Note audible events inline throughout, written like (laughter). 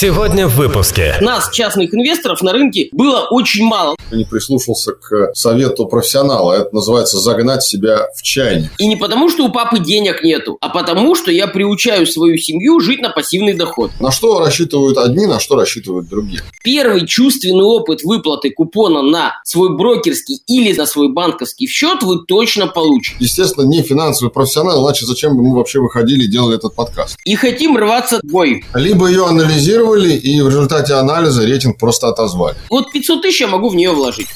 Сегодня в выпуске. Нас, частных инвесторов, на рынке было очень мало. Не прислушался к совету профессионала. Это называется загнать себя в чайник. И не потому, что у папы денег нету, а потому, что я приучаю свою семью жить на пассивный доход. На что рассчитывают одни, на что рассчитывают другие. Первый чувственный опыт выплаты купона на свой брокерский или на свой банковский счет вы точно получите. Естественно, не финансовый профессионал, иначе зачем бы мы вообще выходили и делали этот подкаст. И хотим рваться в бой. Либо ее анализировали, и в результате анализа рейтинг просто отозвали. Вот 500 тысяч я могу в нее вложить.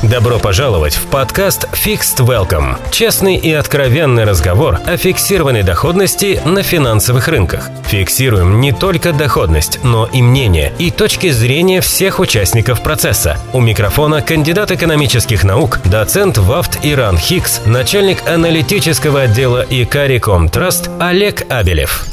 Добро пожаловать в подкаст Fixed Welcome. Честный и откровенный разговор о фиксированной доходности на финансовых рынках. Фиксируем не только доходность, но и мнение и точки зрения всех участников процесса. У микрофона кандидат экономических наук, доцент ВАФТ Иран Хикс, начальник аналитического отдела Икариком Траст Олег Абелев.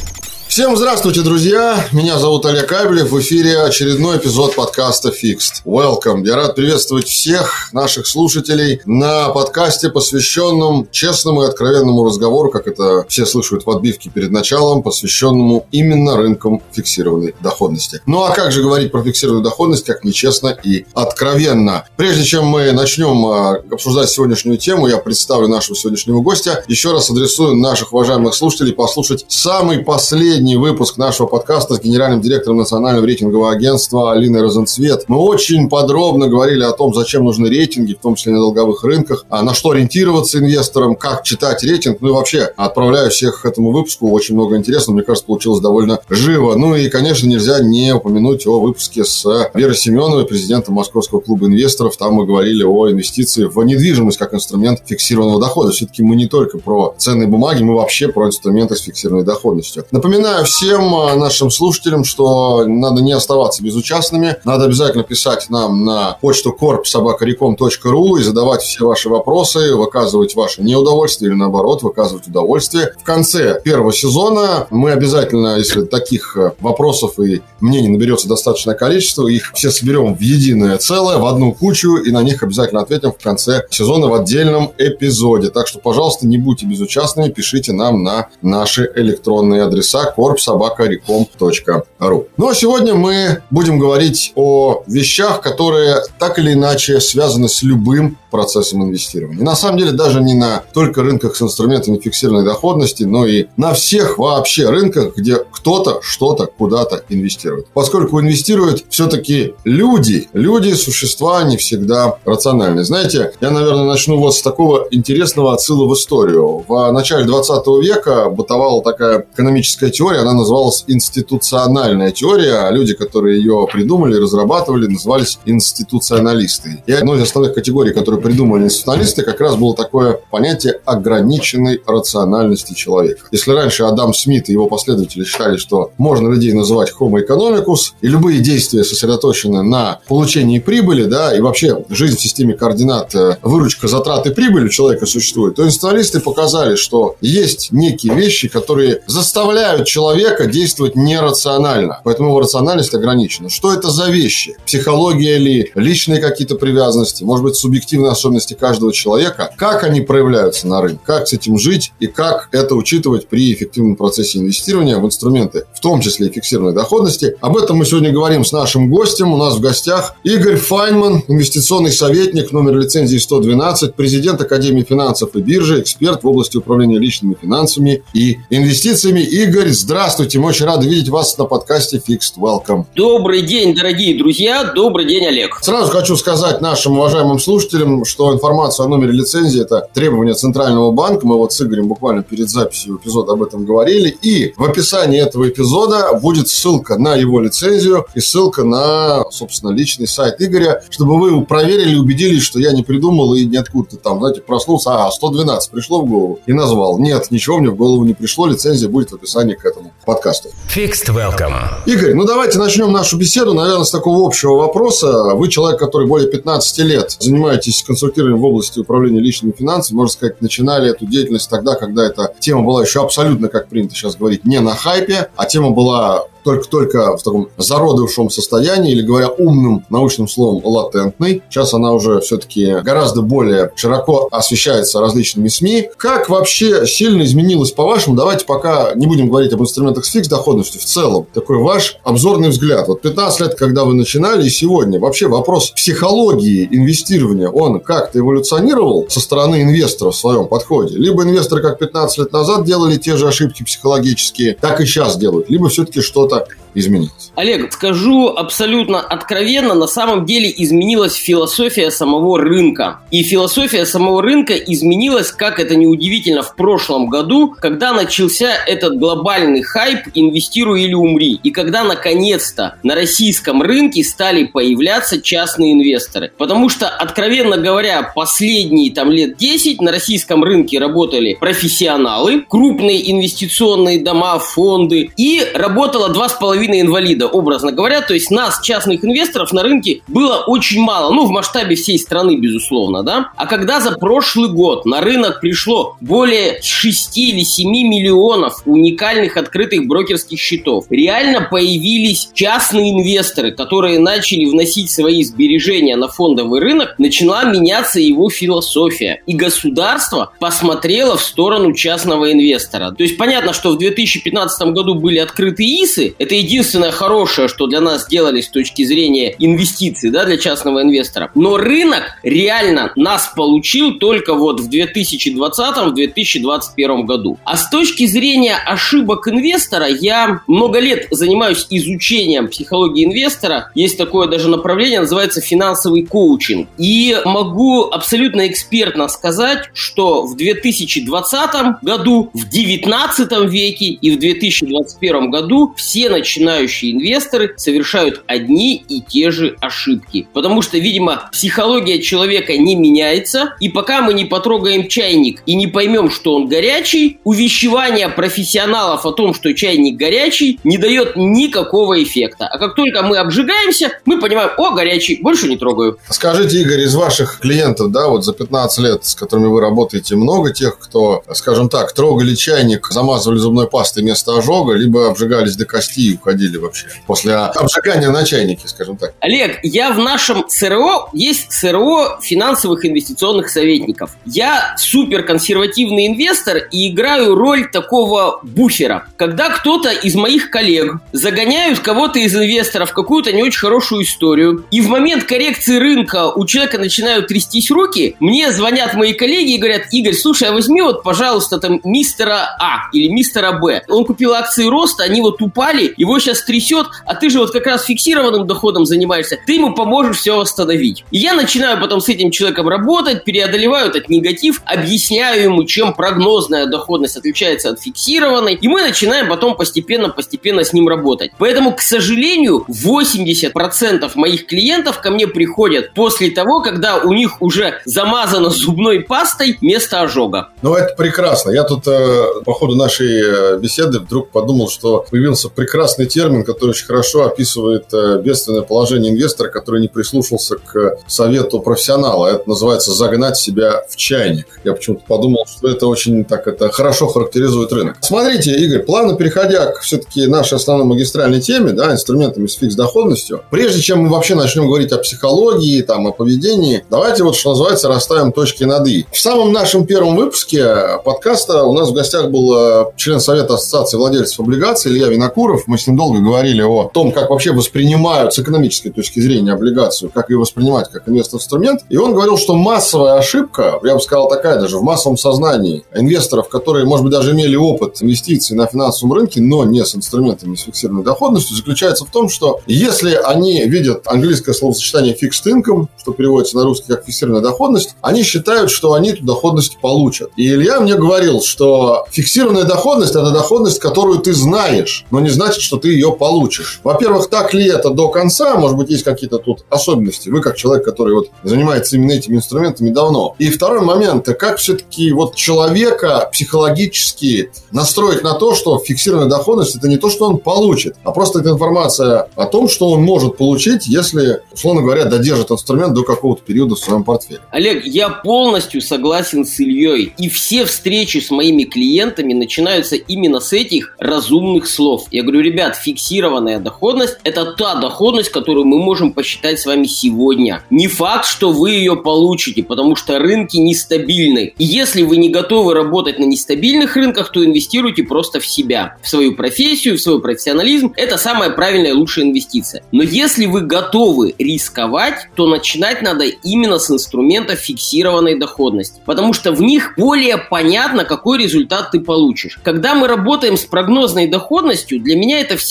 Всем здравствуйте, друзья! Меня зовут Олег Абелев. В эфире очередной эпизод подкаста Fixed. Welcome! Я рад приветствовать всех наших слушателей на подкасте, посвященном честному и откровенному разговору, как это все слышат в отбивке перед началом, посвященному именно рынкам фиксированной доходности. Ну а как же говорить про фиксированную доходность, как нечестно и откровенно? Прежде чем мы начнем а, обсуждать сегодняшнюю тему, я представлю нашего сегодняшнего гостя. Еще раз адресую наших уважаемых слушателей послушать самый последний последний выпуск нашего подкаста с генеральным директором Национального рейтингового агентства Алиной Розенцвет. Мы очень подробно говорили о том, зачем нужны рейтинги, в том числе на долговых рынках, а на что ориентироваться инвесторам, как читать рейтинг. Ну и вообще, отправляю всех к этому выпуску. Очень много интересного. Мне кажется, получилось довольно живо. Ну и, конечно, нельзя не упомянуть о выпуске с Верой Семеновой, президентом Московского клуба инвесторов. Там мы говорили о инвестиции в недвижимость как инструмент фиксированного дохода. Все-таки мы не только про ценные бумаги, мы вообще про инструменты с фиксированной доходностью. Напоминаю, Напоминаю всем а, нашим слушателям, что надо не оставаться безучастными. Надо обязательно писать нам на почту korpsobakarecom.ru и задавать все ваши вопросы, выказывать ваше неудовольствие или наоборот, выказывать удовольствие. В конце первого сезона мы обязательно, если таких а, вопросов и мнений наберется достаточное количество, их все соберем в единое целое, в одну кучу, и на них обязательно ответим в конце сезона в отдельном эпизоде. Так что, пожалуйста, не будьте безучастными, пишите нам на наши электронные адреса korpsobakarecom.ru. Ну а сегодня мы будем говорить о вещах, которые так или иначе связаны с любым процессом инвестирования. И на самом деле даже не на только рынках с инструментами фиксированной доходности, но и на всех вообще рынках, где кто-то что-то куда-то инвестирует. Поскольку инвестируют все-таки люди, люди, существа не всегда рациональны. Знаете, я, наверное, начну вот с такого интересного отсыла в историю. В начале 20 века бытовала такая экономическая теория, она называлась институциональная теория, а люди, которые ее придумали, разрабатывали, назывались институционалисты. И одной из основных категорий, которые придумали институционалисты, как раз было такое понятие ограниченной рациональности человека. Если раньше Адам Смит и его последователи считали, что можно людей называть homo economicus, и любые действия сосредоточены на получении прибыли, да, и вообще жизнь в системе координат, э, выручка, затраты, прибыль у человека существует, то институционалисты показали, что есть некие вещи, которые заставляют человека действовать нерационально. Поэтому его рациональность ограничена. Что это за вещи? Психология ли? Личные какие-то привязанности? Может быть, субъективные особенности каждого человека, как они проявляются на рынке, как с этим жить и как это учитывать при эффективном процессе инвестирования в инструменты, в том числе и фиксированной доходности. Об этом мы сегодня говорим с нашим гостем. У нас в гостях Игорь Файнман, инвестиционный советник, номер лицензии 112, президент Академии финансов и биржи, эксперт в области управления личными финансами и инвестициями. Игорь, здравствуйте, мы очень рады видеть вас на подкасте Fixed Welcome. Добрый день, дорогие друзья, добрый день, Олег. Сразу хочу сказать нашим уважаемым слушателям, что информацию о номере лицензии – это требование Центрального банка. Мы вот с Игорем буквально перед записью эпизода об этом говорили. И в описании этого эпизода будет ссылка на его лицензию и ссылка на, собственно, личный сайт Игоря, чтобы вы проверили убедились, что я не придумал и ниоткуда там, знаете, проснулся, а, 112 пришло в голову и назвал. Нет, ничего мне в голову не пришло, лицензия будет в описании к этому подкасту. Fixed Welcome. Игорь, ну давайте начнем нашу беседу, наверное, с такого общего вопроса. Вы человек, который более 15 лет занимаетесь консультированием в области управления личными финансами, можно сказать, начинали эту деятельность тогда, когда эта тема была еще абсолютно, как принято сейчас говорить, не на хайпе, а тема была только-только в таком зародывшем состоянии, или говоря умным научным словом, латентной. Сейчас она уже все-таки гораздо более широко освещается различными СМИ. Как вообще сильно изменилось, по-вашему? Давайте пока не будем говорить об инструментах с фикс доходностью в целом. Такой ваш обзорный взгляд. Вот 15 лет, когда вы начинали, и сегодня. Вообще вопрос психологии инвестирования, он как-то эволюционировал со стороны инвестора в своем подходе? Либо инвесторы, как 15 лет назад, делали те же ошибки психологические, так и сейчас делают. Либо все-таки что-то изменилось? Олег, скажу абсолютно откровенно, на самом деле изменилась философия самого рынка. И философия самого рынка изменилась, как это неудивительно, в прошлом году, когда начался этот глобальный хайп «инвестируй или умри». И когда наконец-то на российском рынке стали появляться частные инвесторы. Потому что, откровенно говоря, последние там лет 10 на российском рынке работали профессионалы, крупные инвестиционные дома, фонды, и работало 2,5 половина инвалида, образно говоря. То есть нас, частных инвесторов, на рынке было очень мало. Ну, в масштабе всей страны, безусловно, да. А когда за прошлый год на рынок пришло более 6 или 7 миллионов уникальных открытых брокерских счетов, реально появились частные инвесторы, которые начали вносить свои сбережения на фондовый рынок, начала меняться его философия. И государство посмотрело в сторону частного инвестора. То есть понятно, что в 2015 году были открыты ИСы, это единственное единственное хорошее, что для нас сделали с точки зрения инвестиций, да, для частного инвестора. Но рынок реально нас получил только вот в 2020-2021 году. А с точки зрения ошибок инвестора, я много лет занимаюсь изучением психологии инвестора. Есть такое даже направление, называется финансовый коучинг. И могу абсолютно экспертно сказать, что в 2020 году, в 19 веке и в 2021 году все начинают начинающие инвесторы совершают одни и те же ошибки. Потому что, видимо, психология человека не меняется, и пока мы не потрогаем чайник и не поймем, что он горячий, увещевание профессионалов о том, что чайник горячий, не дает никакого эффекта. А как только мы обжигаемся, мы понимаем, о, горячий, больше не трогаю. Скажите, Игорь, из ваших клиентов, да, вот за 15 лет, с которыми вы работаете, много тех, кто, скажем так, трогали чайник, замазывали зубной пастой вместо ожога, либо обжигались до кости и уходили вообще после обжигания на чайнике, скажем так. Олег, я в нашем СРО, есть СРО финансовых инвестиционных советников. Я супер консервативный инвестор и играю роль такого буфера. Когда кто-то из моих коллег загоняют кого-то из инвесторов в какую-то не очень хорошую историю, и в момент коррекции рынка у человека начинают трястись руки, мне звонят мои коллеги и говорят, Игорь, слушай, а возьми вот, пожалуйста, там мистера А или мистера Б. Он купил акции роста, они вот упали, его сейчас трясет, а ты же вот как раз фиксированным доходом занимаешься, ты ему поможешь все восстановить. И я начинаю потом с этим человеком работать, преодолеваю этот негатив, объясняю ему, чем прогнозная доходность отличается от фиксированной, и мы начинаем потом постепенно-постепенно с ним работать. Поэтому, к сожалению, 80% моих клиентов ко мне приходят после того, когда у них уже замазано зубной пастой место ожога. Ну, это прекрасно. Я тут э, по ходу нашей э, беседы вдруг подумал, что появился прекрасный термин, который очень хорошо описывает э, бедственное положение инвестора, который не прислушался к совету профессионала. Это называется загнать себя в чайник. Я почему-то подумал, что это очень так это хорошо характеризует рынок. Смотрите, Игорь, плавно переходя к все-таки нашей основной магистральной теме, да, инструментами с фикс-доходностью, прежде чем мы вообще начнем говорить о психологии, там, о поведении, давайте вот, что называется, расставим точки над «и». В самом нашем первом выпуске подкаста у нас в гостях был э, член Совета Ассоциации владельцев облигаций Илья Винокуров. Мы с ним долго говорили о том, как вообще воспринимают с экономической точки зрения облигацию, как ее воспринимать как инвестор-инструмент. И он говорил, что массовая ошибка, я бы сказал такая даже, в массовом сознании инвесторов, которые, может быть, даже имели опыт инвестиций на финансовом рынке, но не с инструментами с фиксированной доходностью, заключается в том, что если они видят английское словосочетание fixed income, что переводится на русский как фиксированная доходность, они считают, что они эту доходность получат. И Илья мне говорил, что фиксированная доходность – это доходность, которую ты знаешь, но не значит, что ты ее получишь. Во-первых, так ли это до конца? Может быть, есть какие-то тут особенности. Вы как человек, который вот занимается именно этими инструментами давно. И второй момент, как все-таки вот человека психологически настроить на то, что фиксированная доходность это не то, что он получит, а просто это информация о том, что он может получить, если, условно говоря, додержит инструмент до какого-то периода в своем портфеле. Олег, я полностью согласен с Ильей. И все встречи с моими клиентами начинаются именно с этих разумных слов. Я говорю, ребят, говорят, фиксированная доходность – это та доходность, которую мы можем посчитать с вами сегодня. Не факт, что вы ее получите, потому что рынки нестабильны. И если вы не готовы работать на нестабильных рынках, то инвестируйте просто в себя, в свою профессию, в свой профессионализм. Это самая правильная и лучшая инвестиция. Но если вы готовы рисковать, то начинать надо именно с инструментов фиксированной доходности. Потому что в них более понятно, какой результат ты получишь. Когда мы работаем с прогнозной доходностью, для меня это всегда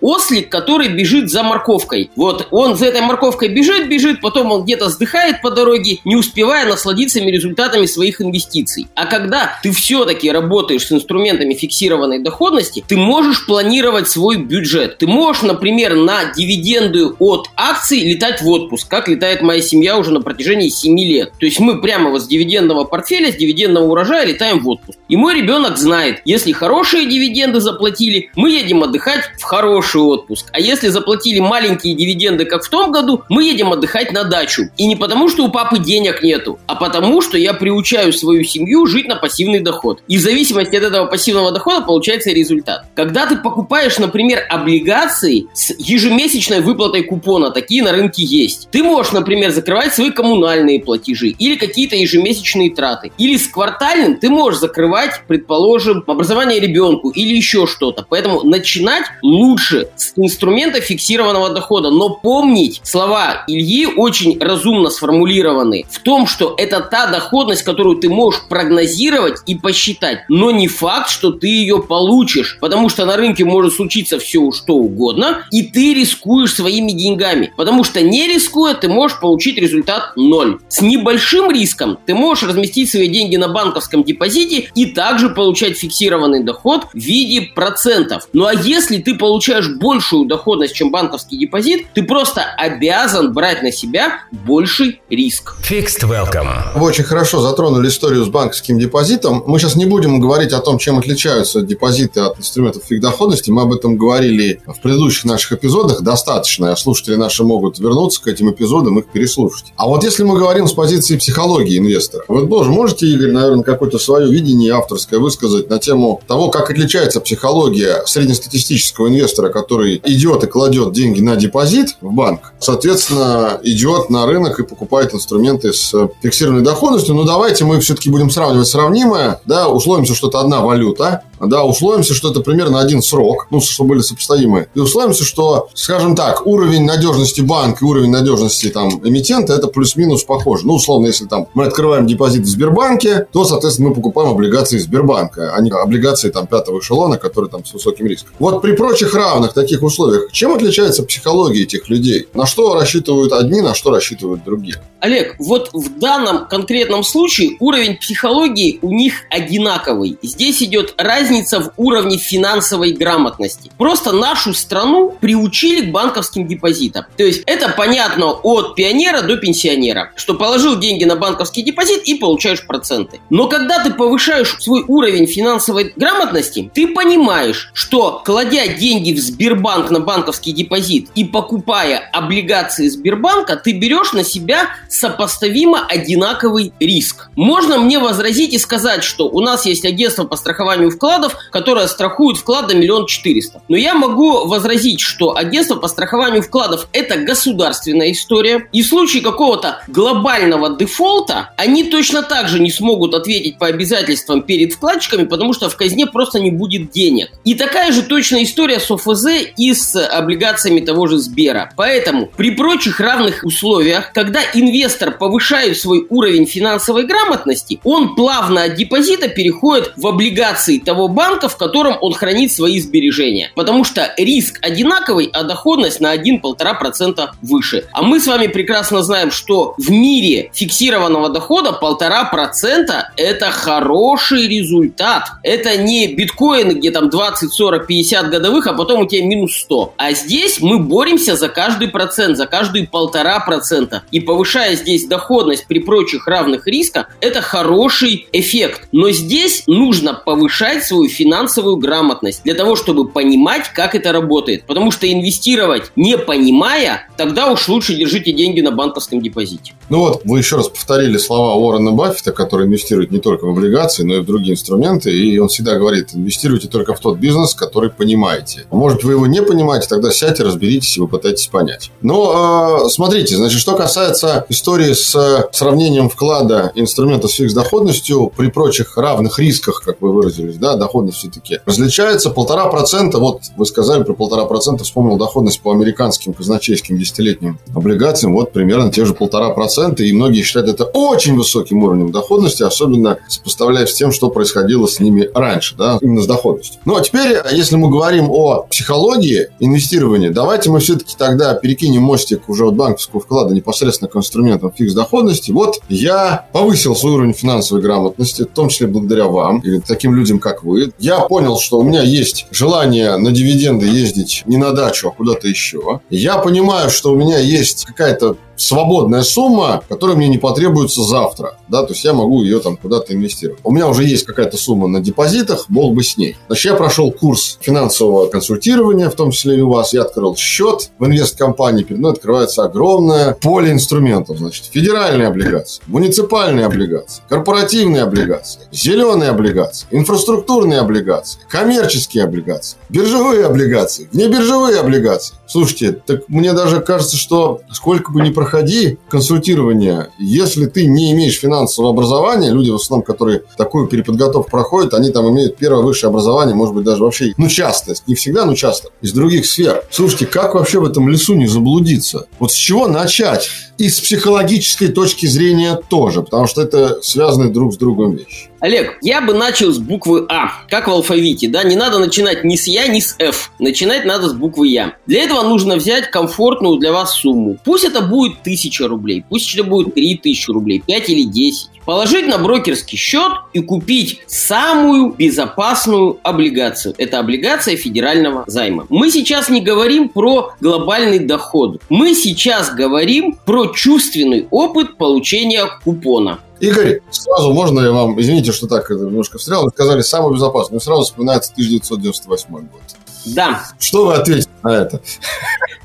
ослик, который бежит за морковкой. Вот он за этой морковкой бежит, бежит, потом он где-то сдыхает по дороге, не успевая насладиться результатами своих инвестиций. А когда ты все-таки работаешь с инструментами фиксированной доходности, ты можешь планировать свой бюджет. Ты можешь, например, на дивиденды от акций летать в отпуск, как летает моя семья уже на протяжении 7 лет. То есть мы прямо вот с дивидендного портфеля, с дивидендного урожая летаем в отпуск. И мой ребенок знает, если хорошие дивиденды заплатили, мы едем отдыхать в хороший отпуск. А если заплатили маленькие дивиденды, как в том году, мы едем отдыхать на дачу. И не потому, что у папы денег нету, а потому, что я приучаю свою семью жить на пассивный доход. И в зависимости от этого пассивного дохода получается результат. Когда ты покупаешь, например, облигации с ежемесячной выплатой купона, такие на рынке есть. Ты можешь, например, закрывать свои коммунальные платежи или какие-то ежемесячные траты. Или с квартальным ты можешь закрывать, предположим, образование ребенку или еще что-то. Поэтому начинать лучше с инструмента фиксированного дохода. Но помнить, слова Ильи очень разумно сформулированы в том, что это та доходность, которую ты можешь прогнозировать и посчитать. Но не факт, что ты ее получишь, потому что на рынке может случиться все что угодно, и ты рискуешь своими деньгами. Потому что не рискуя, ты можешь получить результат ноль. С небольшим риском ты можешь разместить свои деньги на банковском депозите и также получать фиксированный доход в виде процентов. Ну а если ты получаешь большую доходность, чем банковский депозит, ты просто обязан брать на себя больший риск. Fixed Welcome. Вы очень хорошо затронули историю с банковским депозитом. Мы сейчас не будем говорить о том, чем отличаются депозиты от инструментов фиг доходности. Мы об этом говорили в предыдущих наших эпизодах достаточно. Слушатели наши могут вернуться к этим эпизодам, их переслушать. А вот если мы говорим с позиции психологии инвестора, вы тоже можете, Игорь, наверное, какое-то свое видение авторское высказать на тему того, как отличается психология среднестатистического инвестора, который идет и кладет деньги на депозит в банк, соответственно, идет на рынок и покупает инструменты с фиксированной доходностью. Но давайте мы все-таки будем сравнивать сравнимое, да, условимся, что это одна валюта, да, условимся, что это примерно один срок, ну, чтобы были сопоставимы, и условимся, что, скажем так, уровень надежности банка и уровень надежности там эмитента это плюс-минус похоже. Ну, условно, если там мы открываем депозит в Сбербанке, то, соответственно, мы покупаем облигации Сбербанка, а не облигации там пятого эшелона, которые там с высоким риском. Вот при прочих равных таких условиях, чем отличается психология этих людей? На что рассчитывают одни, на что рассчитывают другие? Олег, вот в данном конкретном случае уровень психологии у них одинаковый. Здесь идет разница в уровне финансовой грамотности. Просто нашу страну приучили к банковским депозитам. То есть это понятно от пионера до пенсионера, что положил деньги на банковский депозит и получаешь проценты. Но когда ты повышаешь свой уровень финансовой грамотности, ты понимаешь, что кладя деньги в Сбербанк на банковский депозит и покупая облигации Сбербанка, ты берешь на себя сопоставимо одинаковый риск. Можно мне возразить и сказать, что у нас есть агентство по страхованию вкладов, которое страхует вклад до миллион четыреста. Но я могу возразить, что агентство по страхованию вкладов это государственная история. И в случае какого-то глобального дефолта они точно так же не смогут ответить по обязательствам перед вкладчиками, потому что в казне просто не будет денег. И такая же точная история с ОФЗ и с облигациями того же Сбера. Поэтому при прочих равных условиях, когда инвестор повышает свой уровень финансовой грамотности, он плавно от депозита переходит в облигации того банка, в котором он хранит свои сбережения. Потому что риск одинаковый, а доходность на 1-1,5% выше. А мы с вами прекрасно знаем, что в мире фиксированного дохода 1,5% это хороший результат. Это не биткоины, где там 20, 40, 50 годовых, а потом у тебя минус 100. А здесь мы боремся за каждый процент, за каждый полтора процента. И повышая здесь доходность при прочих равных риска, это хороший эффект. Но здесь нужно повышать свою финансовую грамотность для того, чтобы понимать, как это работает. Потому что инвестировать не понимая, тогда уж лучше держите деньги на банковском депозите. Ну вот, вы еще раз повторили слова Уоррена Баффета, который инвестирует не только в облигации, но и в другие инструменты. И он всегда говорит, инвестируйте только в тот бизнес, который понимаете. Понимаете. Может, вы его не понимаете, тогда сядьте, разберитесь и вы пытаетесь понять. Но э, смотрите, значит, что касается истории с сравнением вклада инструмента с фикс доходностью при прочих равных рисках, как вы выразились, да, доходность все-таки различается полтора процента. Вот вы сказали про полтора процента, вспомнил доходность по американским казначейским десятилетним облигациям. Вот примерно те же полтора процента. И многие считают это очень высоким уровнем доходности, особенно сопоставляя с тем, что происходило с ними раньше, да, именно с доходностью. Ну, а теперь, если мы говорим о психологии инвестирования, давайте мы все-таки тогда перекинем мостик уже от банковского вклада непосредственно к инструментам фикс доходности. Вот я повысил свой уровень финансовой грамотности, в том числе благодаря вам или таким людям, как вы. Я понял, что у меня есть желание на дивиденды ездить не на дачу, а куда-то еще. Я понимаю, что у меня есть какая-то свободная сумма, которая мне не потребуется завтра. Да, то есть я могу ее там куда-то инвестировать. У меня уже есть какая-то сумма на депозитах, мог бы с ней. Значит, я прошел курс финансового консультирования, в том числе и у вас. Я открыл счет в инвесткомпании. Перед мной открывается огромное поле инструментов. Значит, федеральные облигации, муниципальные облигации, корпоративные облигации, зеленые облигации, инфраструктурные облигации, коммерческие облигации, биржевые облигации, внебиржевые облигации. Слушайте, так мне даже кажется, что сколько бы ни проходи консультирование, если ты не имеешь финансового образования, люди в основном, которые такую переподготовку проходят, они там имеют первое высшее образование, может быть, даже вообще, ну, часто, не всегда, но часто, из других сфер. Слушайте, как вообще в этом лесу не заблудиться? Вот с чего начать? И с психологической точки зрения тоже, потому что это связаны друг с другом вещи. Олег, я бы начал с буквы А, как в алфавите, да, не надо начинать ни с Я, ни с F, начинать надо с буквы Я. Для этого нужно взять комфортную для вас сумму. Пусть это будет 1000 рублей, пусть это будет 3000 рублей, 5 или 10. Положить на брокерский счет и купить самую безопасную облигацию. Это облигация федерального займа. Мы сейчас не говорим про глобальный доход. Мы сейчас говорим про чувственный опыт получения купона. Игорь, сразу можно я вам, извините, что так немножко встрял, вы сказали самый безопасный, но сразу вспоминается 1998 год. Да. Что вы ответите на это?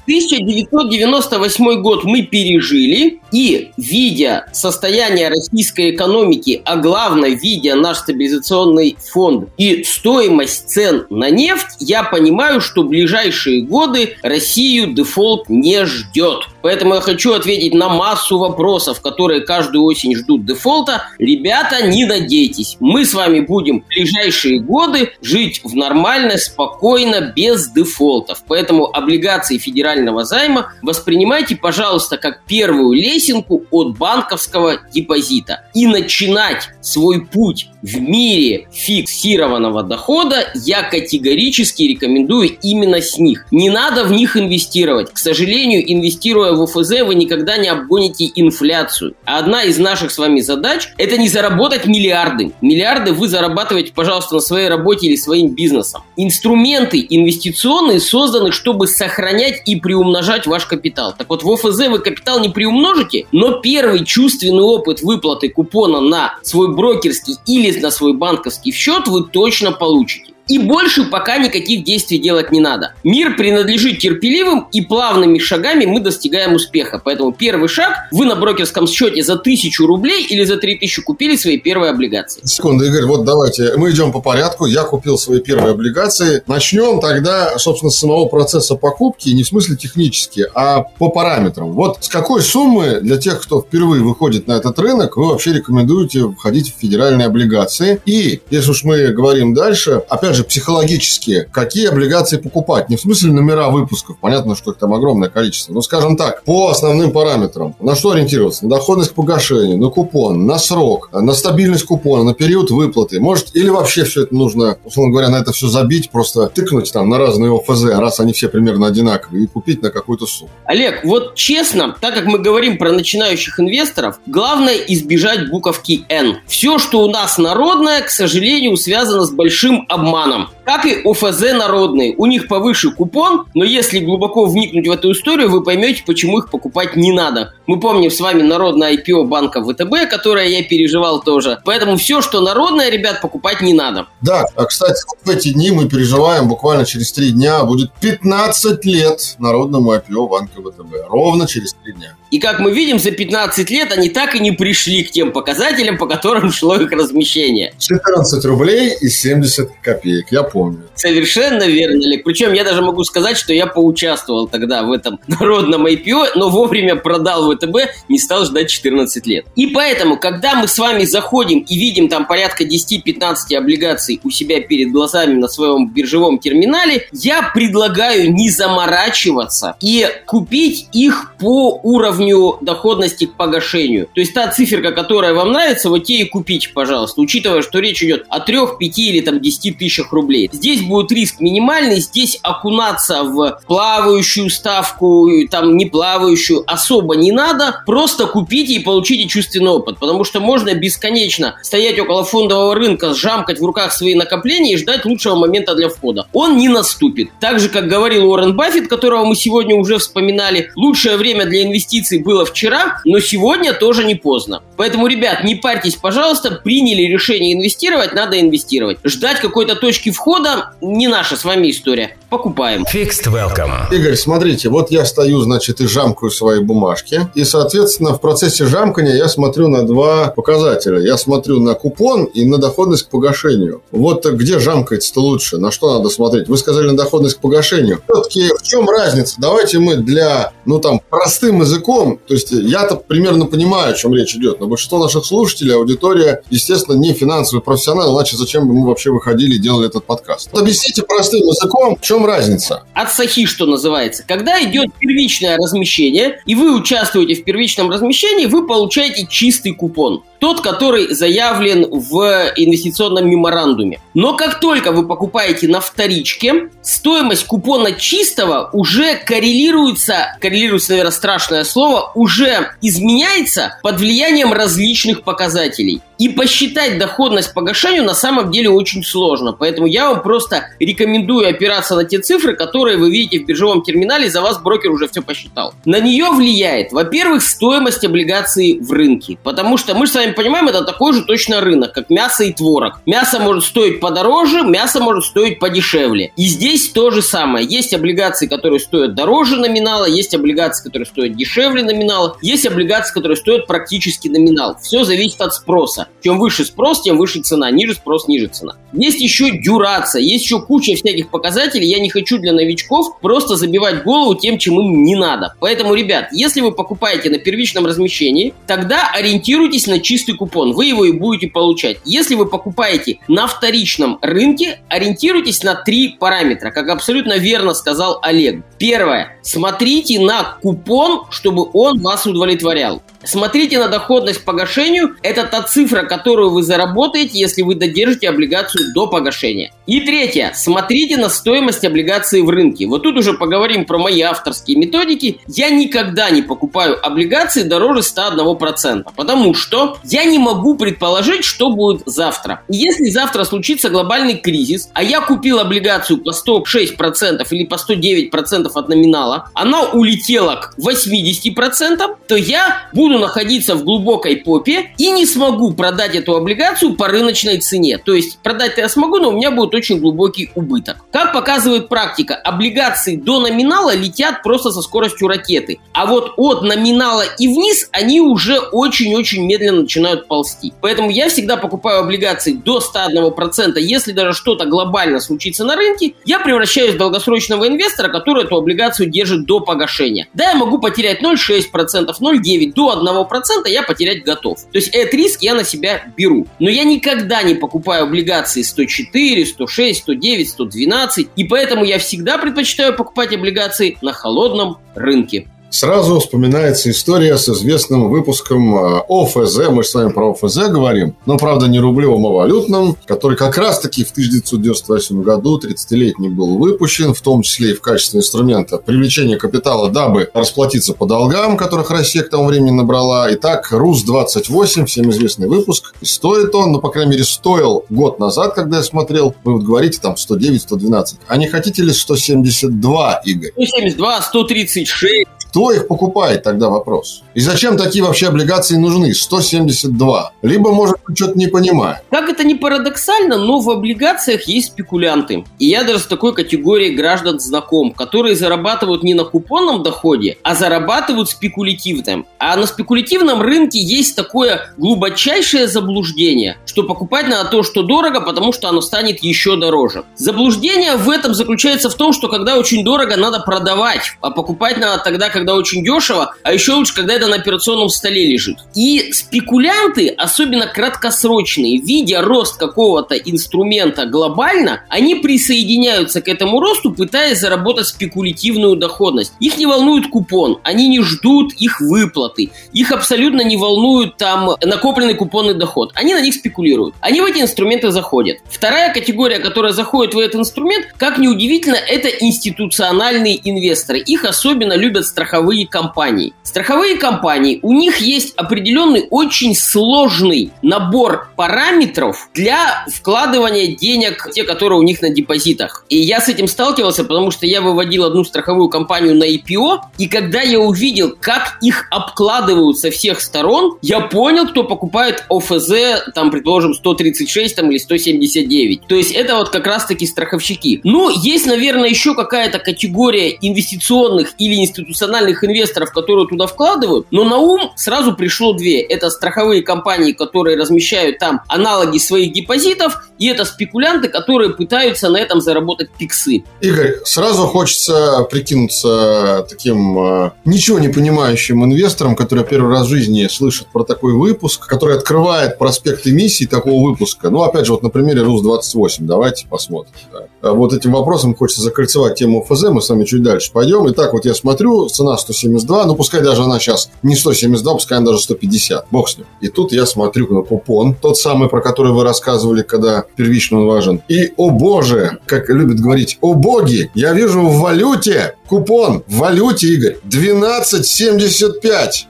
1998 год мы пережили, и видя состояние российской экономики, а главное, видя наш стабилизационный фонд и стоимость цен на нефть, я понимаю, что в ближайшие годы Россию дефолт не ждет. Поэтому я хочу ответить на массу вопросов, которые каждую осень ждут дефолта. Ребята, не надейтесь. Мы с вами будем в ближайшие годы жить в нормально, спокойно, без дефолтов. Поэтому облигации федерального займа воспринимайте, пожалуйста, как первую лесенку от банковского депозита. И начинать свой путь в мире фиксированного дохода я категорически рекомендую именно с них. Не надо в них инвестировать. К сожалению, инвестируя в ОФЗ, вы никогда не обгоните инфляцию. А одна из наших с вами задач – это не заработать миллиарды. Миллиарды вы зарабатываете, пожалуйста, на своей работе или своим бизнесом. Инструменты инвестиционные созданы, чтобы сохранять и приумножать ваш капитал. Так вот, в ОФЗ вы капитал не приумножите, но первый чувственный опыт выплаты купона на свой брокерский или на свой банковский счет вы точно получите. И больше пока никаких действий делать не надо. Мир принадлежит терпеливым и плавными шагами мы достигаем успеха. Поэтому первый шаг, вы на брокерском счете за тысячу рублей или за три тысячи купили свои первые облигации. Секунду, Игорь, вот давайте, мы идем по порядку. Я купил свои первые облигации. Начнем тогда, собственно, с самого процесса покупки, не в смысле технически, а по параметрам. Вот с какой суммы для тех, кто впервые выходит на этот рынок, вы вообще рекомендуете входить в федеральные облигации? И, если уж мы говорим дальше, опять же, же, психологические, какие облигации покупать. Не в смысле номера выпусков, понятно, что их там огромное количество. Но, скажем так, по основным параметрам. На что ориентироваться? На доходность к погашению, на купон, на срок, на стабильность купона, на период выплаты. Может, или вообще все это нужно, условно говоря, на это все забить, просто тыкнуть там на разные ОФЗ, раз они все примерно одинаковые, и купить на какую-то сумму. Олег, вот честно, так как мы говорим про начинающих инвесторов, главное избежать буковки N. Все, что у нас народное, к сожалению, связано с большим обманом обманом. Как и ОФЗ народные. У них повыше купон, но если глубоко вникнуть в эту историю, вы поймете, почему их покупать не надо. Мы помним с вами народное IPO банка ВТБ, которое я переживал тоже. Поэтому все, что народное, ребят, покупать не надо. Да, а кстати, в эти дни мы переживаем, буквально через три дня будет 15 лет народному IPO банка ВТБ. Ровно через три дня. И как мы видим, за 15 лет они так и не пришли к тем показателям, по которым шло их размещение. 14 рублей и 70 копеек копеек, я помню. Совершенно верно, Олег. Причем я даже могу сказать, что я поучаствовал тогда в этом (laughs) народном IPO, но вовремя продал ВТБ, не стал ждать 14 лет. И поэтому, когда мы с вами заходим и видим там порядка 10-15 облигаций у себя перед глазами на своем биржевом терминале, я предлагаю не заморачиваться и купить их по уровню доходности к погашению. То есть та циферка, которая вам нравится, вот те и купите, пожалуйста, учитывая, что речь идет о 3, 5 или там 10 тысячах рублей. Здесь будет риск минимальный, здесь окунаться в плавающую ставку, там не плавающую особо не надо, просто купите и получите чувственный опыт, потому что можно бесконечно стоять около фондового рынка, сжамкать в руках свои накопления и ждать лучшего момента для входа. Он не наступит. Так же, как говорил Уоррен Баффет, которого мы сегодня уже вспоминали, лучшее время для инвестиций было вчера, но сегодня тоже не поздно. Поэтому, ребят, не парьтесь, пожалуйста, приняли решение инвестировать, надо инвестировать. Ждать какой-то точки входа не наша с вами история. Покупаем. Fixed Welcome. Игорь, смотрите, вот я стою, значит, и жамкаю свои бумажки. И, соответственно, в процессе жамкания я смотрю на два показателя. Я смотрю на купон и на доходность к погашению. Вот где жамкается-то лучше? На что надо смотреть? Вы сказали на доходность к погашению. Все-таки в чем разница? Давайте мы для, ну там, простым языком, то есть я-то примерно понимаю, о чем речь идет, но большинство наших слушателей, аудитория, естественно, не финансовый профессионал, иначе зачем бы мы вообще выходили и делали этот подкаст. Объясните простым языком, в чем разница? От сахи, что называется. Когда идет первичное размещение, и вы участвуете в первичном размещении, вы получаете чистый купон. Тот, который заявлен в инвестиционном меморандуме. Но как только вы покупаете на вторичке, стоимость купона чистого уже коррелируется, коррелируется, наверное, страшное слово, уже изменяется под влиянием различных показателей. И посчитать доходность погашению на самом деле очень сложно. Поэтому я вам просто рекомендую опираться на те цифры, которые вы видите в биржевом терминале, за вас брокер уже все посчитал. На нее влияет, во-первых, стоимость облигаций в рынке. Потому что мы с вами понимаем, это такой же точно рынок, как мясо и творог. Мясо может стоить подороже, мясо может стоить подешевле. И здесь то же самое. Есть облигации, которые стоят дороже номинала, есть облигации, которые стоят дешевле номинала, есть облигации, которые стоят практически номинал. Все зависит от спроса. Чем выше спрос, тем выше цена. Ниже спрос, ниже цена. Есть еще дюрация, есть еще куча всяких показателей. Я не хочу для новичков просто забивать голову тем, чем им не надо. Поэтому, ребят, если вы покупаете на первичном размещении, тогда ориентируйтесь на чистый купон. Вы его и будете получать. Если вы покупаете на вторичном рынке, ориентируйтесь на три параметра, как абсолютно верно сказал Олег. Первое. Смотрите на купон, чтобы он вас удовлетворял. Смотрите на доходность погашению. Это та цифра, которую вы заработаете, если вы додержите облигацию до погашения. И третье. Смотрите на стоимость облигации в рынке. Вот тут уже поговорим про мои авторские методики. Я никогда не покупаю облигации дороже 101%, потому что я не могу предположить, что будет завтра. Если завтра случится глобальный кризис, а я купил облигацию по 106% или по 109% от номинала, она улетела к 80%, то я буду находиться в глубокой попе и не смогу продать эту облигацию по рыночной цене. То есть продать я смогу, но у меня будет очень глубокий убыток. Как показывает практика, облигации до номинала летят просто со скоростью ракеты. А вот от номинала и вниз они уже очень-очень медленно начинают ползти. Поэтому я всегда покупаю облигации до 101%. Если даже что-то глобально случится на рынке, я превращаюсь в долгосрочного инвестора, который эту облигацию держит до погашения. Да, я могу потерять 0,6%, 0,9% до 1% я потерять готов. То есть этот риск я на себя беру. Но я никогда не покупаю облигации 104, 106, 109, 112. И поэтому я всегда предпочитаю покупать облигации на холодном рынке. Сразу вспоминается история с известным выпуском э, ОФЗ. Мы же с вами про ОФЗ говорим, но, правда, не рублевым, а валютным, который как раз-таки в 1998 году 30-летний был выпущен, в том числе и в качестве инструмента привлечения капитала, дабы расплатиться по долгам, которых Россия к тому времени набрала. Итак, РУС-28, всем известный выпуск. И стоит он, ну, по крайней мере, стоил год назад, когда я смотрел. Вы вот говорите, там, 109-112. А не хотите ли 172, Игорь? 172, 136. Кто их покупает, тогда вопрос. И зачем такие вообще облигации нужны? 172. Либо, может что-то не понимаю. Как это не парадоксально, но в облигациях есть спекулянты. И я даже с такой категорией граждан знаком, которые зарабатывают не на купонном доходе, а зарабатывают спекулятивным. А на спекулятивном рынке есть такое глубочайшее заблуждение, что покупать надо то, что дорого, потому что оно станет еще дороже. Заблуждение в этом заключается в том, что когда очень дорого, надо продавать, а покупать надо тогда, когда очень дешево, а еще лучше, когда это на операционном столе лежит. И спекулянты, особенно краткосрочные, видя рост какого-то инструмента глобально, они присоединяются к этому росту, пытаясь заработать спекулятивную доходность. Их не волнует купон, они не ждут их выплаты, их абсолютно не волнует там накопленный купонный доход. Они на них спекулируют. Они в эти инструменты заходят. Вторая категория, которая заходит в этот инструмент, как ни удивительно, это институциональные инвесторы. Их особенно любят страховые компании. Страховые компании, у них есть определенный очень сложный набор параметров для вкладывания денег, те, которые у них на депозитах. И я с этим сталкивался, потому что я выводил одну страховую компанию на IPO, и когда я увидел, как их обкладывают со всех сторон, я понял, кто покупает ОФЗ, там, предположим, 136 там, или 179. То есть это вот как раз-таки страховщики. Ну, есть, наверное, еще какая-то категория инвестиционных или институциональных инвесторов, которые туда вкладывают, но на ум сразу пришло две. Это страховые компании, которые размещают там аналоги своих депозитов, и это спекулянты, которые пытаются на этом заработать пиксы. Игорь, сразу хочется прикинуться таким э, ничего не понимающим инвестором, который первый раз в жизни слышит про такой выпуск, который открывает проспект эмиссии такого выпуска. Ну, опять же, вот на примере РУС-28. Давайте посмотрим. Да. Вот этим вопросом хочется закольцевать тему ФЗ. Мы с вами чуть дальше пойдем. Итак, вот я смотрю, цена 172. Ну, пускай даже она сейчас не 172, пускай она даже 150. Бог с ним. И тут я смотрю на купон. Тот самый, про который вы рассказывали, когда первично он важен. И, о боже, как любят говорить, о боги, я вижу в валюте купон в валюте, Игорь, 12,75.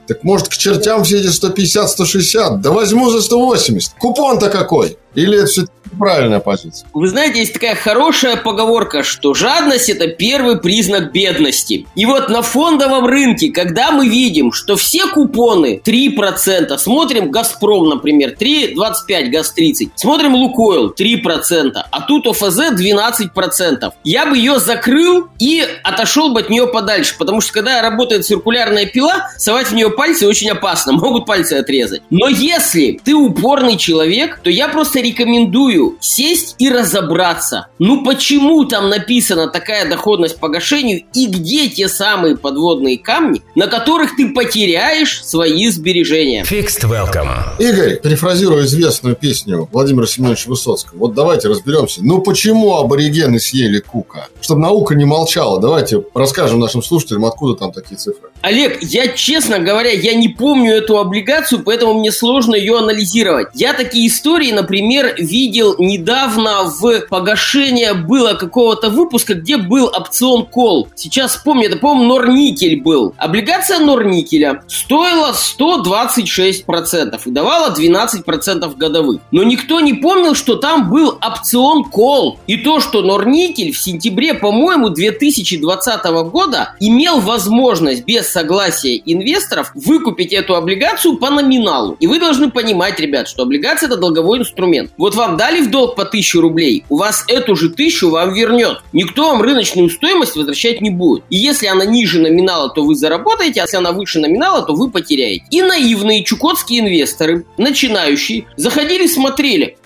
Так может к чертям все эти 150-160? Да возьму за 180. Купон-то какой? Или это все правильная позиция. Вы знаете, есть такая хорошая поговорка, что жадность – это первый признак бедности. И вот на фондовом рынке, когда мы видим, что все купоны 3%, смотрим «Газпром», например, 3,25, ГАЗ-30, смотрим «Лукойл» 3%, а тут ОФЗ 12%. Я бы ее закрыл и отошел бы от нее подальше, потому что когда работает циркулярная пила, совать в нее пальцы очень опасно, (laughs) могут пальцы отрезать. Но если ты упорный человек, то я просто рекомендую сесть и разобраться. Ну почему там написана такая доходность погашению и где те самые подводные камни, на которых ты потеряешь свои сбережения. Fixed Welcome. Игорь, перефразируя известную песню Владимира Семеновича Высоцкого, вот давайте разберемся. Ну почему аборигены съели Кука? Чтобы наука не молчала, давайте расскажем нашим слушателям, откуда там такие цифры. Олег, я, честно говоря, я не помню эту облигацию, поэтому мне сложно ее анализировать. Я такие истории, например, видел недавно в погашение было какого-то выпуска, где был опцион кол. Сейчас помню, это, по-моему, Норникель был. Облигация Норникеля стоила 126% и давала 12% годовых. Но никто не помнил, что там был опцион кол. И то, что Норникель в сентябре, по-моему, 2020 года имел возможность без согласия инвесторов выкупить эту облигацию по номиналу. И вы должны понимать, ребят, что облигация это долговой инструмент. Вот вам дали в долг по 1000 рублей, у вас эту же тысячу вам вернет. Никто вам рыночную стоимость возвращать не будет. И если она ниже номинала, то вы заработаете, а если она выше номинала, то вы потеряете. И наивные чукотские инвесторы, начинающие, заходили, смотрели.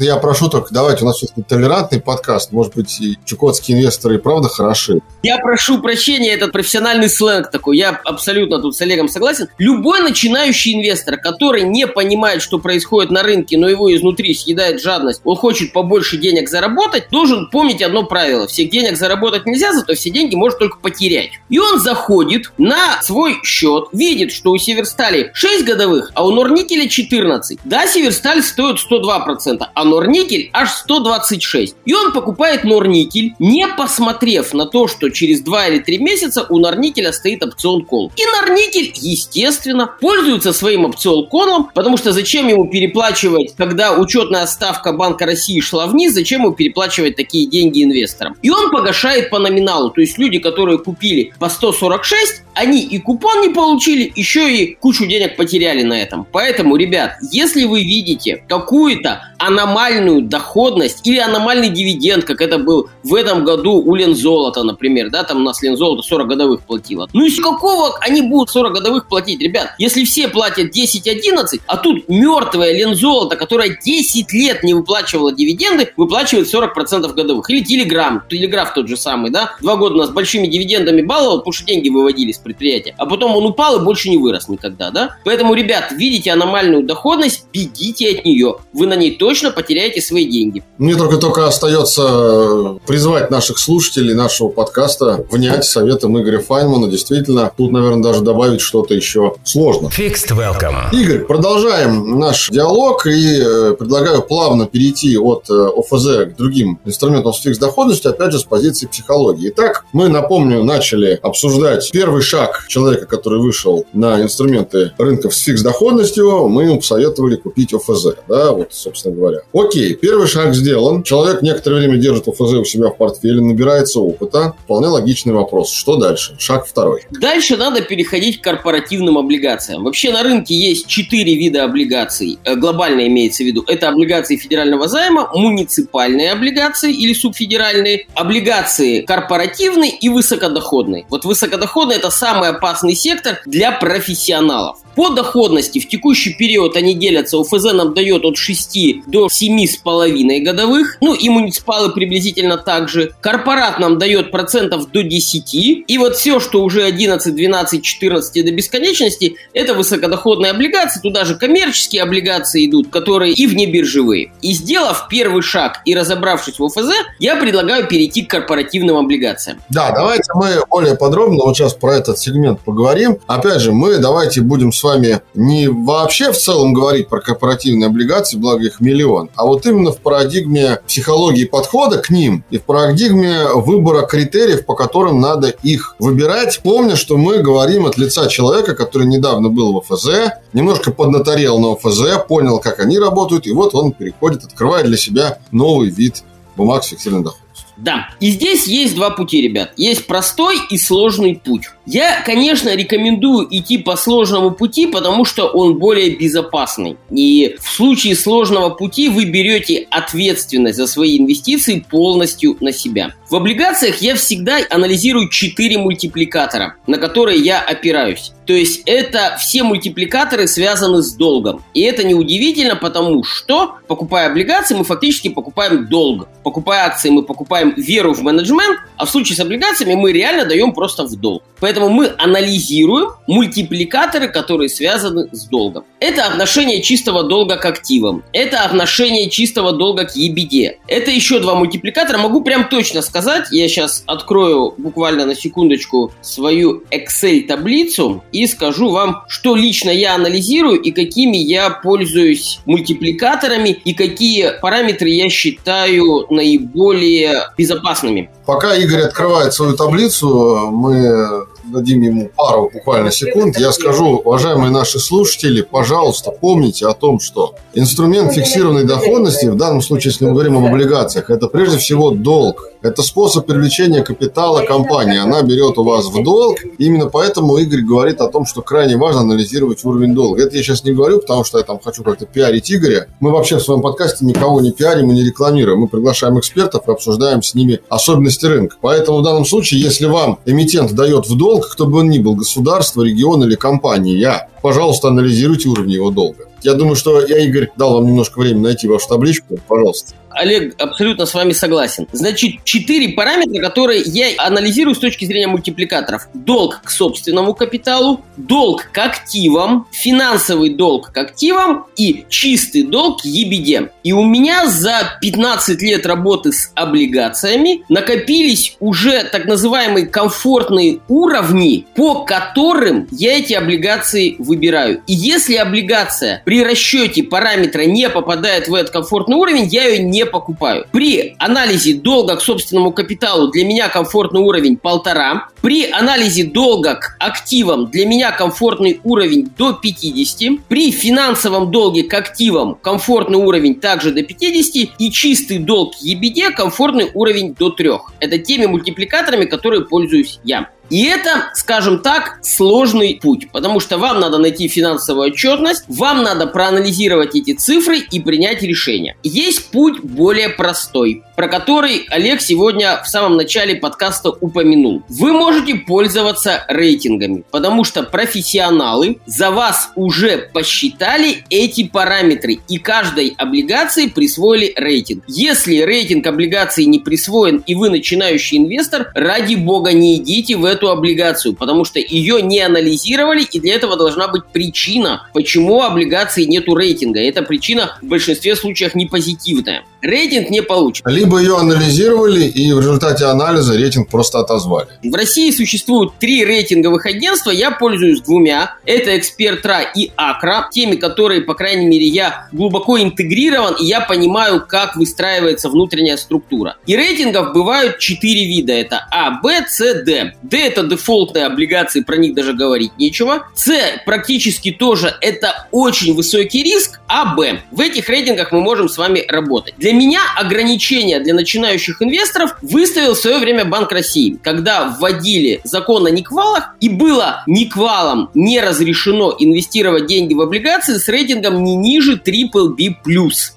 Я прошу только, давайте, у нас все-таки толерантный подкаст. Может быть, и чукотские инвесторы и правда хороши. Я прошу прощения, этот профессиональный сленг такой. Я абсолютно тут с Олегом согласен. Любой начинающий инвестор, который не понимает, что происходит на рынке, но его изнутри съедает жадность, он хочет побольше денег заработать, должен помнить одно правило. Всех денег заработать нельзя, зато все деньги может только потерять. И он заходит на свой счет, видит, что у Северстали 6 годовых, а у Норникеля 14. Да, Северсталь стоит 102%, а Норникель аж 126. И он покупает Норникель, не посмотрев на то, что через 2 или 3 месяца у Норникеля стоит опцион кол. И Норникель, естественно, пользуется своим опцион колом, потому что зачем ему переплачивать, когда учетная ставка Банка России шла вниз, зачем ему переплачивать такие деньги инвесторам? И он погашает по номиналу. То есть люди, которые купили по 146, они и купон не получили, еще и кучу денег потеряли на этом. Поэтому, ребят, если вы видите какую-то аномальную доходность или аномальный дивиденд, как это был в этом году у Лензолота, например, да, там у нас Лензолото 40 годовых платило. Ну из какого они будут 40 годовых платить, ребят? Если все платят 10-11, а тут мертвая Лензолото, которая 10 лет не выплачивала дивиденды, выплачивает 40% годовых. Или Телеграм, Телеграф тот же самый, да, два года нас большими дивидендами баловал, потому что деньги выводили с предприятия, а потом он упал и больше не вырос никогда, да? Поэтому, ребят, видите аномальную доходность, бегите от нее. Вы на ней точно потеряете свои деньги. Мне только только остается э, призвать наших слушателей нашего подкаста внять советом Игоря Файнмана. Действительно, тут, наверное, даже добавить что-то еще сложно. Fixed Welcome. Игорь, продолжаем наш диалог и э, предлагаю плавно перейти от э, ОФЗ к другим инструментам с фикс доходностью, опять же, с позиции психологии. Итак, мы, напомню, начали обсуждать первый шаг человека, который вышел на инструменты рынков с фикс доходностью. Мы ему посоветовали купить ОФЗ, да, вот, собственно говоря. Окей, первый шаг сделан. Человек некоторое время держит ОФЗ у себя в портфеле, набирается опыта. Вполне логичный вопрос. Что дальше? Шаг второй. Дальше надо переходить к корпоративным облигациям. Вообще на рынке есть четыре вида облигаций. Э, глобально имеется в виду. Это облигации федерального займа, муниципальные облигации или субфедеральные, облигации корпоративные и высокодоходные. Вот высокодоходные это самый опасный сектор для профессионалов. По доходности в текущий период они делятся. УФЗ нам дает от 6 до 7,5 годовых. Ну и муниципалы приблизительно так же. Корпорат нам дает процентов до 10. И вот все, что уже 11, 12, 14 до бесконечности, это высокодоходные облигации. Туда же коммерческие облигации идут, которые и внебиржевые. И сделав первый шаг и разобравшись в УФЗ, я предлагаю перейти к корпоративным облигациям. Да, давайте мы более подробно вот сейчас про этот сегмент поговорим. Опять же, мы давайте будем с вами не вообще в целом говорить про корпоративные облигации, благо их миллион, а вот именно в парадигме психологии подхода к ним и в парадигме выбора критериев, по которым надо их выбирать. Помня, что мы говорим от лица человека, который недавно был в ФЗ, немножко поднаторел на ФЗ, понял, как они работают, и вот он переходит, открывает для себя новый вид бумаг с фиксированным доходом. Да. И здесь есть два пути, ребят. Есть простой и сложный путь. Я, конечно, рекомендую идти по сложному пути, потому что он более безопасный. И в случае сложного пути вы берете ответственность за свои инвестиции полностью на себя. В облигациях я всегда анализирую 4 мультипликатора, на которые я опираюсь. То есть это все мультипликаторы связаны с долгом. И это неудивительно, потому что, покупая облигации, мы фактически покупаем долг. Покупая акции, мы покупаем веру в менеджмент, а в случае с облигациями мы реально даем просто в долг. Мы анализируем мультипликаторы, которые связаны с долгом. Это отношение чистого долга к активам. Это отношение чистого долга к EBD. Это еще два мультипликатора. Могу прям точно сказать. Я сейчас открою буквально на секундочку свою Excel-таблицу и скажу вам, что лично я анализирую и какими я пользуюсь мультипликаторами и какие параметры я считаю наиболее безопасными. Пока Игорь открывает свою таблицу, мы дадим ему пару буквально секунд, я скажу, уважаемые наши слушатели, пожалуйста, помните о том, что инструмент фиксированной доходности, в данном случае, если мы говорим об облигациях, это прежде всего долг. Это способ привлечения капитала компании. Она берет у вас в долг. Именно поэтому Игорь говорит о том, что крайне важно анализировать уровень долга. Это я сейчас не говорю, потому что я там хочу как-то пиарить Игоря. Мы вообще в своем подкасте никого не пиарим и не рекламируем. Мы приглашаем экспертов и обсуждаем с ними особенности рынка. Поэтому в данном случае, если вам эмитент дает в долг, кто бы он ни был, государство, регион или компания, пожалуйста, анализируйте уровень его долга. Я думаю, что я, Игорь, дал вам немножко времени найти вашу табличку. Пожалуйста. Олег, абсолютно с вами согласен. Значит, четыре параметра, которые я анализирую с точки зрения мультипликаторов. Долг к собственному капиталу, долг к активам, финансовый долг к активам и чистый долг к EBD. И у меня за 15 лет работы с облигациями накопились уже так называемые комфортные уровни, по которым я эти облигации выбираю. И если облигация при расчете параметра не попадает в этот комфортный уровень, я ее не покупаю. При анализе долга к собственному капиталу для меня комфортный уровень полтора. При анализе долга к активам для меня комфортный уровень до 50. При финансовом долге к активам комфортный уровень также до 50. И чистый долг к EBD комфортный уровень до 3. Это теми мультипликаторами, которые пользуюсь я. И это, скажем так, сложный путь, потому что вам надо найти финансовую отчетность, вам надо проанализировать эти цифры и принять решение. Есть путь более простой, про который Олег сегодня в самом начале подкаста упомянул. Вы можете пользоваться рейтингами, потому что профессионалы за вас уже посчитали эти параметры и каждой облигации присвоили рейтинг. Если рейтинг облигации не присвоен и вы начинающий инвестор, ради бога не идите в эту облигацию, потому что ее не анализировали и для этого должна быть причина, почему облигации нету рейтинга. Эта причина в большинстве случаев не позитивная. Рейтинг не получен. Либо ее анализировали и в результате анализа рейтинг просто отозвали. В России существуют три рейтинговых агентства, я пользуюсь двумя. Это Экспертра и Акра, теми, которые, по крайней мере, я глубоко интегрирован, и я понимаю, как выстраивается внутренняя структура. И рейтингов бывают четыре вида. Это А, Б, С, Д. Д это дефолтные облигации, про них даже говорить нечего. С практически тоже это очень высокий риск. А, Б. В этих рейтингах мы можем с вами работать. Для меня ограничения для начинающих инвесторов выставил в свое время Банк России, когда вводили закон о никвалах, и было никвалом не разрешено инвестировать деньги в облигации с рейтингом не ниже BBB+.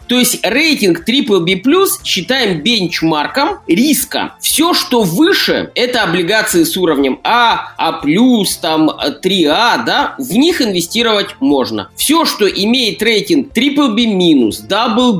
То есть рейтинг BBB+, считаем бенчмарком риска. Все, что выше, это облигации с уровнем А, А+, там 3А, да, в них инвестировать можно. Все, что имеет рейтинг BBB-,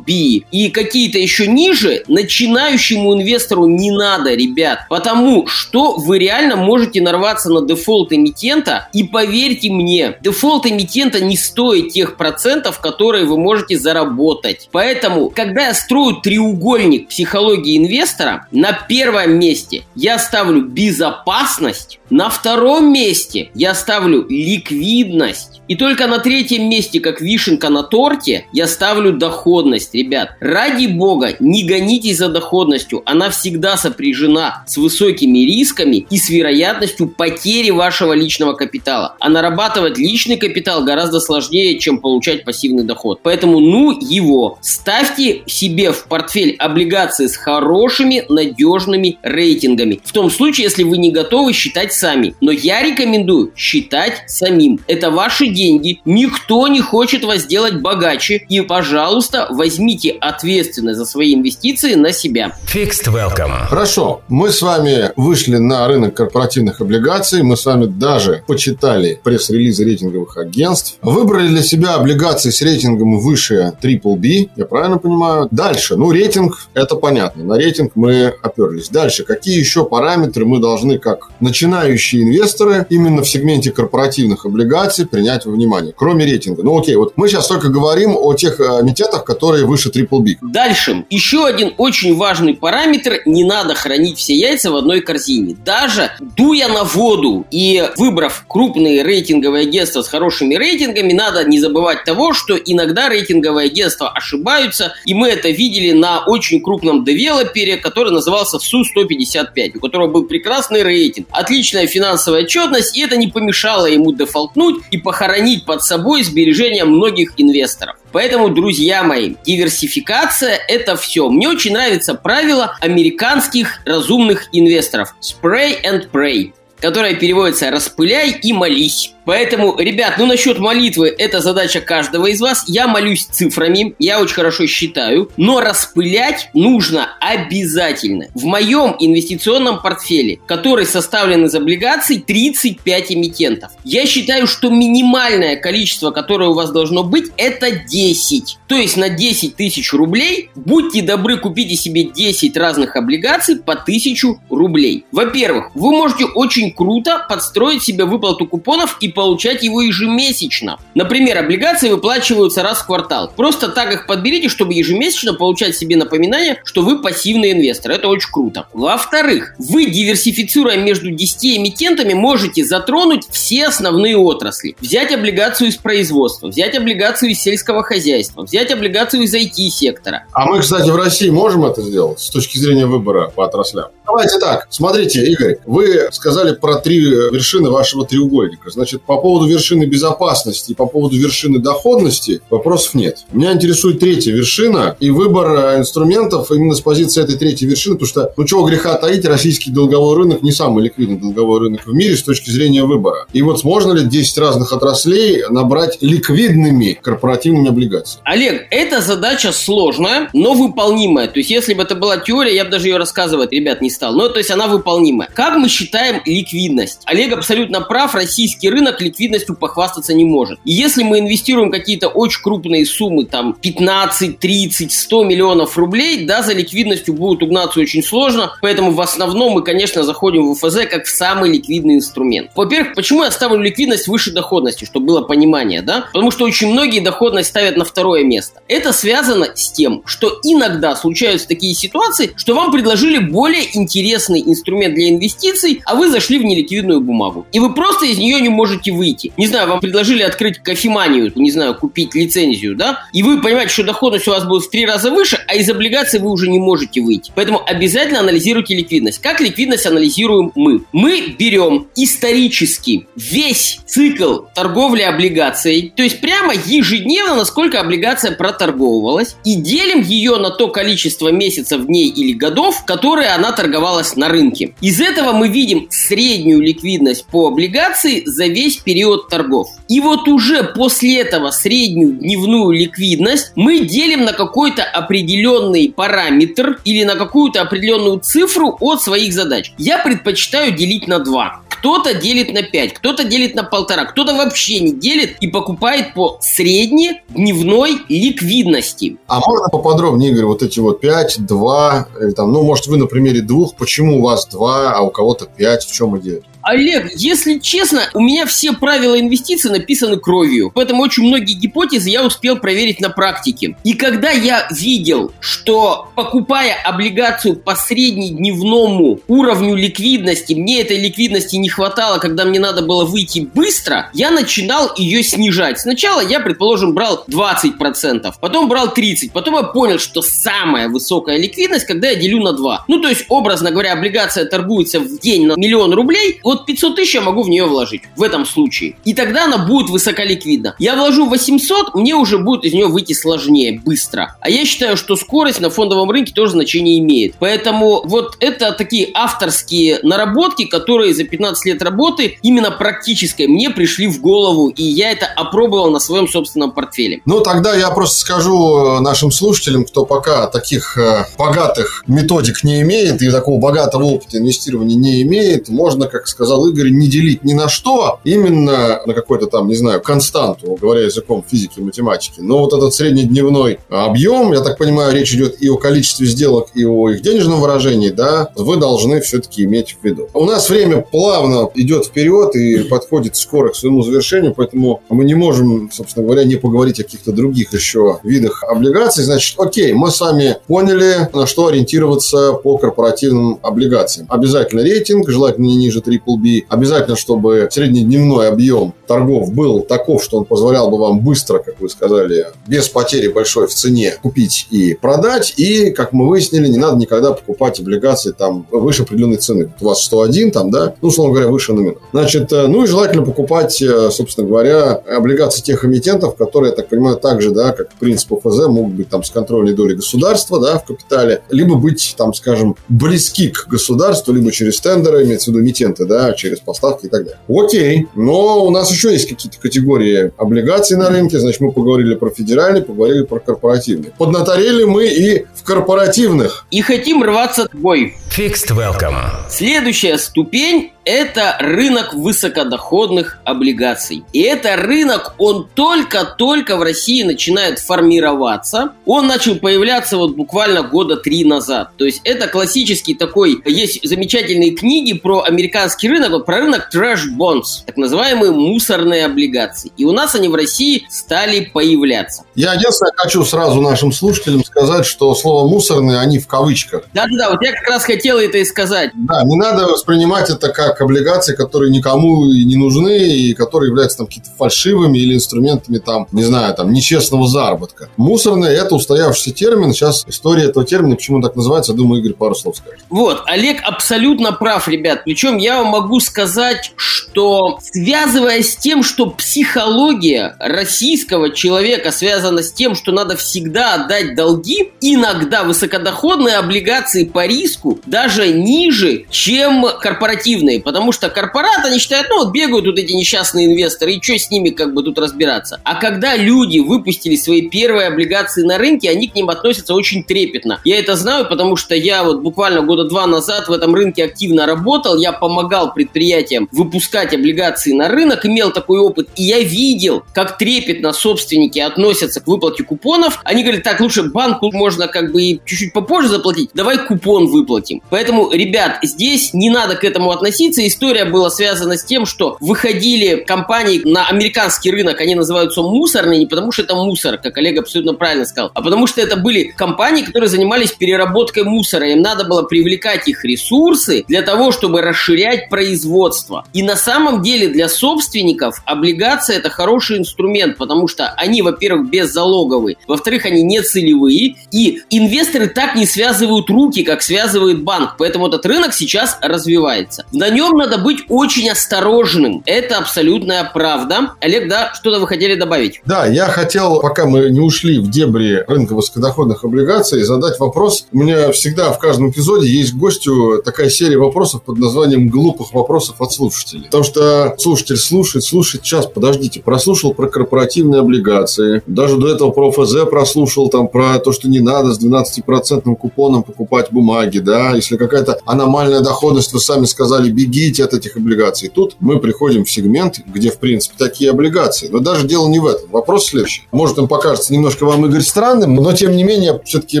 BB и какие-то еще ниже, начинающему инвестору не надо, ребят. Потому что вы реально можете нарваться на дефолт эмитента, и поверьте мне, дефолт эмитента не стоит тех процентов, которые вы можете заработать. Поэтому, когда я строю треугольник психологии инвестора, на первом месте я ставлю безопасность, на втором месте я ставлю ликвидность, и только на третьем месте, как вишенка на торте, я ставлю доходность, ребят. Ради бога, не гонитесь за доходностью, она всегда сопряжена с высокими рисками и с вероятностью потери вашего личного капитала. А нарабатывать личный капитал гораздо сложнее, чем получать пассивный доход. Поэтому ну его. Ставьте себе в портфель облигации с хорошими, надежными рейтингами. В том случае, если вы не готовы считать сами. Но я рекомендую считать самим. Это ваши деньги. Никто не хочет вас сделать богаче. И, пожалуйста, возьмите ответственность за свои инвестиции на себя. Fixed Welcome. Хорошо. Мы с вами вышли на рынок корпоративных облигаций. Мы с вами даже почитали пресс-релизы рейтинговых агентств. Выбрали для себя облигации с рейтингом выше Triple B. Я правильно понимаю? Дальше. Ну, рейтинг, это понятно. На рейтинг мы оперлись. Дальше. Какие еще параметры мы должны, как начинающие инвесторы, именно в сегменте корпоративных облигаций принять во внимание? Кроме рейтинга. Ну, окей. Вот мы сейчас только говорим о тех э, эмитентах, которые выше Triple B. Дальше. Еще один очень важный параметр. Не надо хранить все яйца в одной корзине. Даже дуя на воду и выбрав крупные рейтинговые агентства с хорошими рейтингами, надо не забывать того, что иногда рейтинговые агентства ошибаются, и мы это видели на очень крупном девелопере, который назывался СУ-155, у которого был прекрасный рейтинг, отличная финансовая отчетность, и это не помешало ему дефолтнуть и похоронить под собой сбережения многих инвесторов. Поэтому, друзья мои, диверсификация – это все. Мне очень нравится правило американских разумных инвесторов. Spray and pray которое переводится «распыляй и молись». Поэтому, ребят, ну насчет молитвы, это задача каждого из вас. Я молюсь цифрами, я очень хорошо считаю, но распылять нужно обязательно. В моем инвестиционном портфеле, который составлен из облигаций, 35 эмитентов. Я считаю, что минимальное количество, которое у вас должно быть, это 10. То есть на 10 тысяч рублей, будьте добры, купите себе 10 разных облигаций по 1000 рублей. Во-первых, вы можете очень круто подстроить себе выплату купонов и получать его ежемесячно. Например, облигации выплачиваются раз в квартал. Просто так их подберите, чтобы ежемесячно получать себе напоминание, что вы пассивный инвестор. Это очень круто. Во-вторых, вы, диверсифицируя между 10 эмитентами, можете затронуть все основные отрасли. Взять облигацию из производства, взять облигацию из сельского хозяйства, взять облигацию из IT-сектора. А мы, кстати, в России можем это сделать с точки зрения выбора по отраслям? Давайте так. Смотрите, Игорь, вы сказали про три вершины вашего треугольника. Значит, по поводу вершины безопасности и по поводу вершины доходности вопросов нет. Меня интересует третья вершина и выбор э, инструментов именно с позиции этой третьей вершины, потому что, ну чего греха таить, российский долговой рынок не самый ликвидный долговой рынок в мире с точки зрения выбора. И вот можно ли 10 разных отраслей набрать ликвидными корпоративными облигациями? Олег, эта задача сложная, но выполнимая. То есть, если бы это была теория, я бы даже ее рассказывать, ребят, не стал. Но, то есть, она выполнимая. Как мы считаем ликвидность? Олег абсолютно прав, российский рынок ликвидностью похвастаться не может. И если мы инвестируем какие-то очень крупные суммы, там 15, 30, 100 миллионов рублей, да, за ликвидностью будут угнаться очень сложно, поэтому в основном мы, конечно, заходим в ФЗ как в самый ликвидный инструмент. Во-первых, почему я ставлю ликвидность выше доходности, чтобы было понимание, да? Потому что очень многие доходность ставят на второе место. Это связано с тем, что иногда случаются такие ситуации, что вам предложили более интересный инструмент для инвестиций, а вы зашли в неликвидную бумагу. И вы просто из нее не можете выйти. Не знаю, вам предложили открыть кофеманию, не знаю, купить лицензию, да? И вы понимаете, что доходность у вас будет в три раза выше, а из облигаций вы уже не можете выйти. Поэтому обязательно анализируйте ликвидность. Как ликвидность анализируем мы? Мы берем исторически весь цикл торговли облигацией, то есть прямо ежедневно, насколько облигация проторговывалась, и делим ее на то количество месяцев, дней или годов, которые она торговалась на рынке. Из этого мы видим среднюю ликвидность по облигации за весь период торгов. И вот уже после этого среднюю дневную ликвидность мы делим на какой-то определенный параметр или на какую-то определенную цифру от своих задач. Я предпочитаю делить на 2. Кто-то делит на 5, кто-то делит на полтора, кто-то вообще не делит и покупает по средней дневной ликвидности. А можно поподробнее, Игорь, вот эти вот 5, 2, или там, ну, может, вы на примере двух, почему у вас 2, а у кого-то 5, в чем идея? Олег, если честно, у меня все правила инвестиций написаны кровью. Поэтому очень многие гипотезы я успел проверить на практике. И когда я видел, что покупая облигацию по среднедневному уровню ликвидности, мне этой ликвидности не хватало, когда мне надо было выйти быстро, я начинал ее снижать. Сначала я, предположим, брал 20%, потом брал 30%, потом я понял, что самая высокая ликвидность, когда я делю на 2. Ну, то есть, образно говоря, облигация торгуется в день на миллион рублей, вот 500 тысяч я могу в нее вложить в этом случае. И тогда она будет высоколиквидна. Я вложу 800, мне уже будет из нее выйти сложнее, быстро. А я считаю, что скорость на фондовом рынке тоже значение имеет. Поэтому вот это такие авторские наработки, которые за 15 лет работы именно практической мне пришли в голову, и я это опробовал на своем собственном портфеле. Ну, тогда я просто скажу нашим слушателям, кто пока таких э, богатых методик не имеет и такого богатого опыта инвестирования не имеет, можно, как сказать, сказал Игорь, не делить ни на что, именно на какой-то там, не знаю, константу, ну, говоря языком физики и математики. Но вот этот среднедневной объем, я так понимаю, речь идет и о количестве сделок, и о их денежном выражении, да, вы должны все-таки иметь в виду. У нас время плавно идет вперед и подходит скоро к своему завершению, поэтому мы не можем, собственно говоря, не поговорить о каких-то других еще видах облигаций. Значит, окей, мы с вами поняли, на что ориентироваться по корпоративным облигациям. Обязательно рейтинг, желательно не ниже 3,5 Обязательно, чтобы среднедневной объем торгов был таков, что он позволял бы вам быстро, как вы сказали, без потери большой в цене купить и продать. И, как мы выяснили, не надо никогда покупать облигации там выше определенной цены. У вас 101 там, да? Ну, условно говоря, выше номина. Значит, э, ну и желательно покупать, э, собственно говоря, облигации тех эмитентов, которые, я так понимаю, также, да, как принцип ОФЗ, могут быть там с контрольной долей государства, да, в капитале, либо быть там, скажем, близки к государству, либо через тендеры, имеется в виду эмитенты, да, через поставки и так далее. Окей, но у нас еще есть какие-то категории облигаций на рынке, значит, мы поговорили про федеральные, поговорили про корпоративные. Поднаторели мы и в корпоративных. И хотим рваться в бой. Fixed Welcome. Следующая ступень это рынок высокодоходных облигаций. И это рынок, он только-только в России начинает формироваться. Он начал появляться вот буквально года три назад. То есть это классический такой, есть замечательные книги про американский рынок, вот про рынок trash bonds, так называемые мусорные облигации. И у нас они в России стали появляться. Я единственное хочу сразу нашим слушателям сказать, что слово мусорные, они в кавычках. Да-да-да, вот я как раз хотел хотел это и сказать. Да, не надо воспринимать это как облигации, которые никому не нужны и которые являются там какими-то фальшивыми или инструментами там, не знаю, там, нечестного заработка. Мусорные – это устоявшийся термин. Сейчас история этого термина, почему он так называется, я думаю, Игорь пару слов скажет. Вот, Олег абсолютно прав, ребят. Причем я вам могу сказать, что связывая с тем, что психология российского человека связана с тем, что надо всегда отдать долги, иногда высокодоходные облигации по риску даже ниже, чем корпоративные. Потому что корпораты, они считают, ну вот бегают тут эти несчастные инвесторы, и что с ними как бы тут разбираться. А когда люди выпустили свои первые облигации на рынке, они к ним относятся очень трепетно. Я это знаю, потому что я вот буквально года два назад в этом рынке активно работал, я помогал предприятиям выпускать облигации на рынок, имел такой опыт, и я видел, как трепетно собственники относятся к выплате купонов. Они говорят, так, лучше банку можно как бы и чуть-чуть попозже заплатить, давай купон выплатим. Поэтому, ребят, здесь не надо к этому относиться. История была связана с тем, что выходили компании на американский рынок, они называются мусорные, не потому что это мусор, как Олег абсолютно правильно сказал, а потому что это были компании, которые занимались переработкой мусора. Им надо было привлекать их ресурсы для того, чтобы расширять производство. И на самом деле для собственников облигация это хороший инструмент, потому что они, во-первых, беззалоговые, во-вторых, они не целевые, и инвесторы так не связывают руки, как связывает банк. Поэтому этот рынок сейчас развивается. На нем надо быть очень осторожным. Это абсолютная правда. Олег, да, что-то вы хотели добавить? Да, я хотел, пока мы не ушли в дебри рынка высокодоходных облигаций, задать вопрос. У меня всегда в каждом эпизоде есть гостю такая серия вопросов под названием «Глупых вопросов от слушателей». Потому что слушатель слушает, слушает, сейчас, подождите, прослушал про корпоративные облигации, даже до этого про ФЗ прослушал, там, про то, что не надо с 12% купоном покупать бумаги, да, если какая-то аномальная доходность, вы сами сказали, бегите от этих облигаций. Тут мы приходим в сегмент, где, в принципе, такие облигации. Но даже дело не в этом. Вопрос следующий. Может, он покажется немножко вам, Игорь, странным, но, тем не менее, все-таки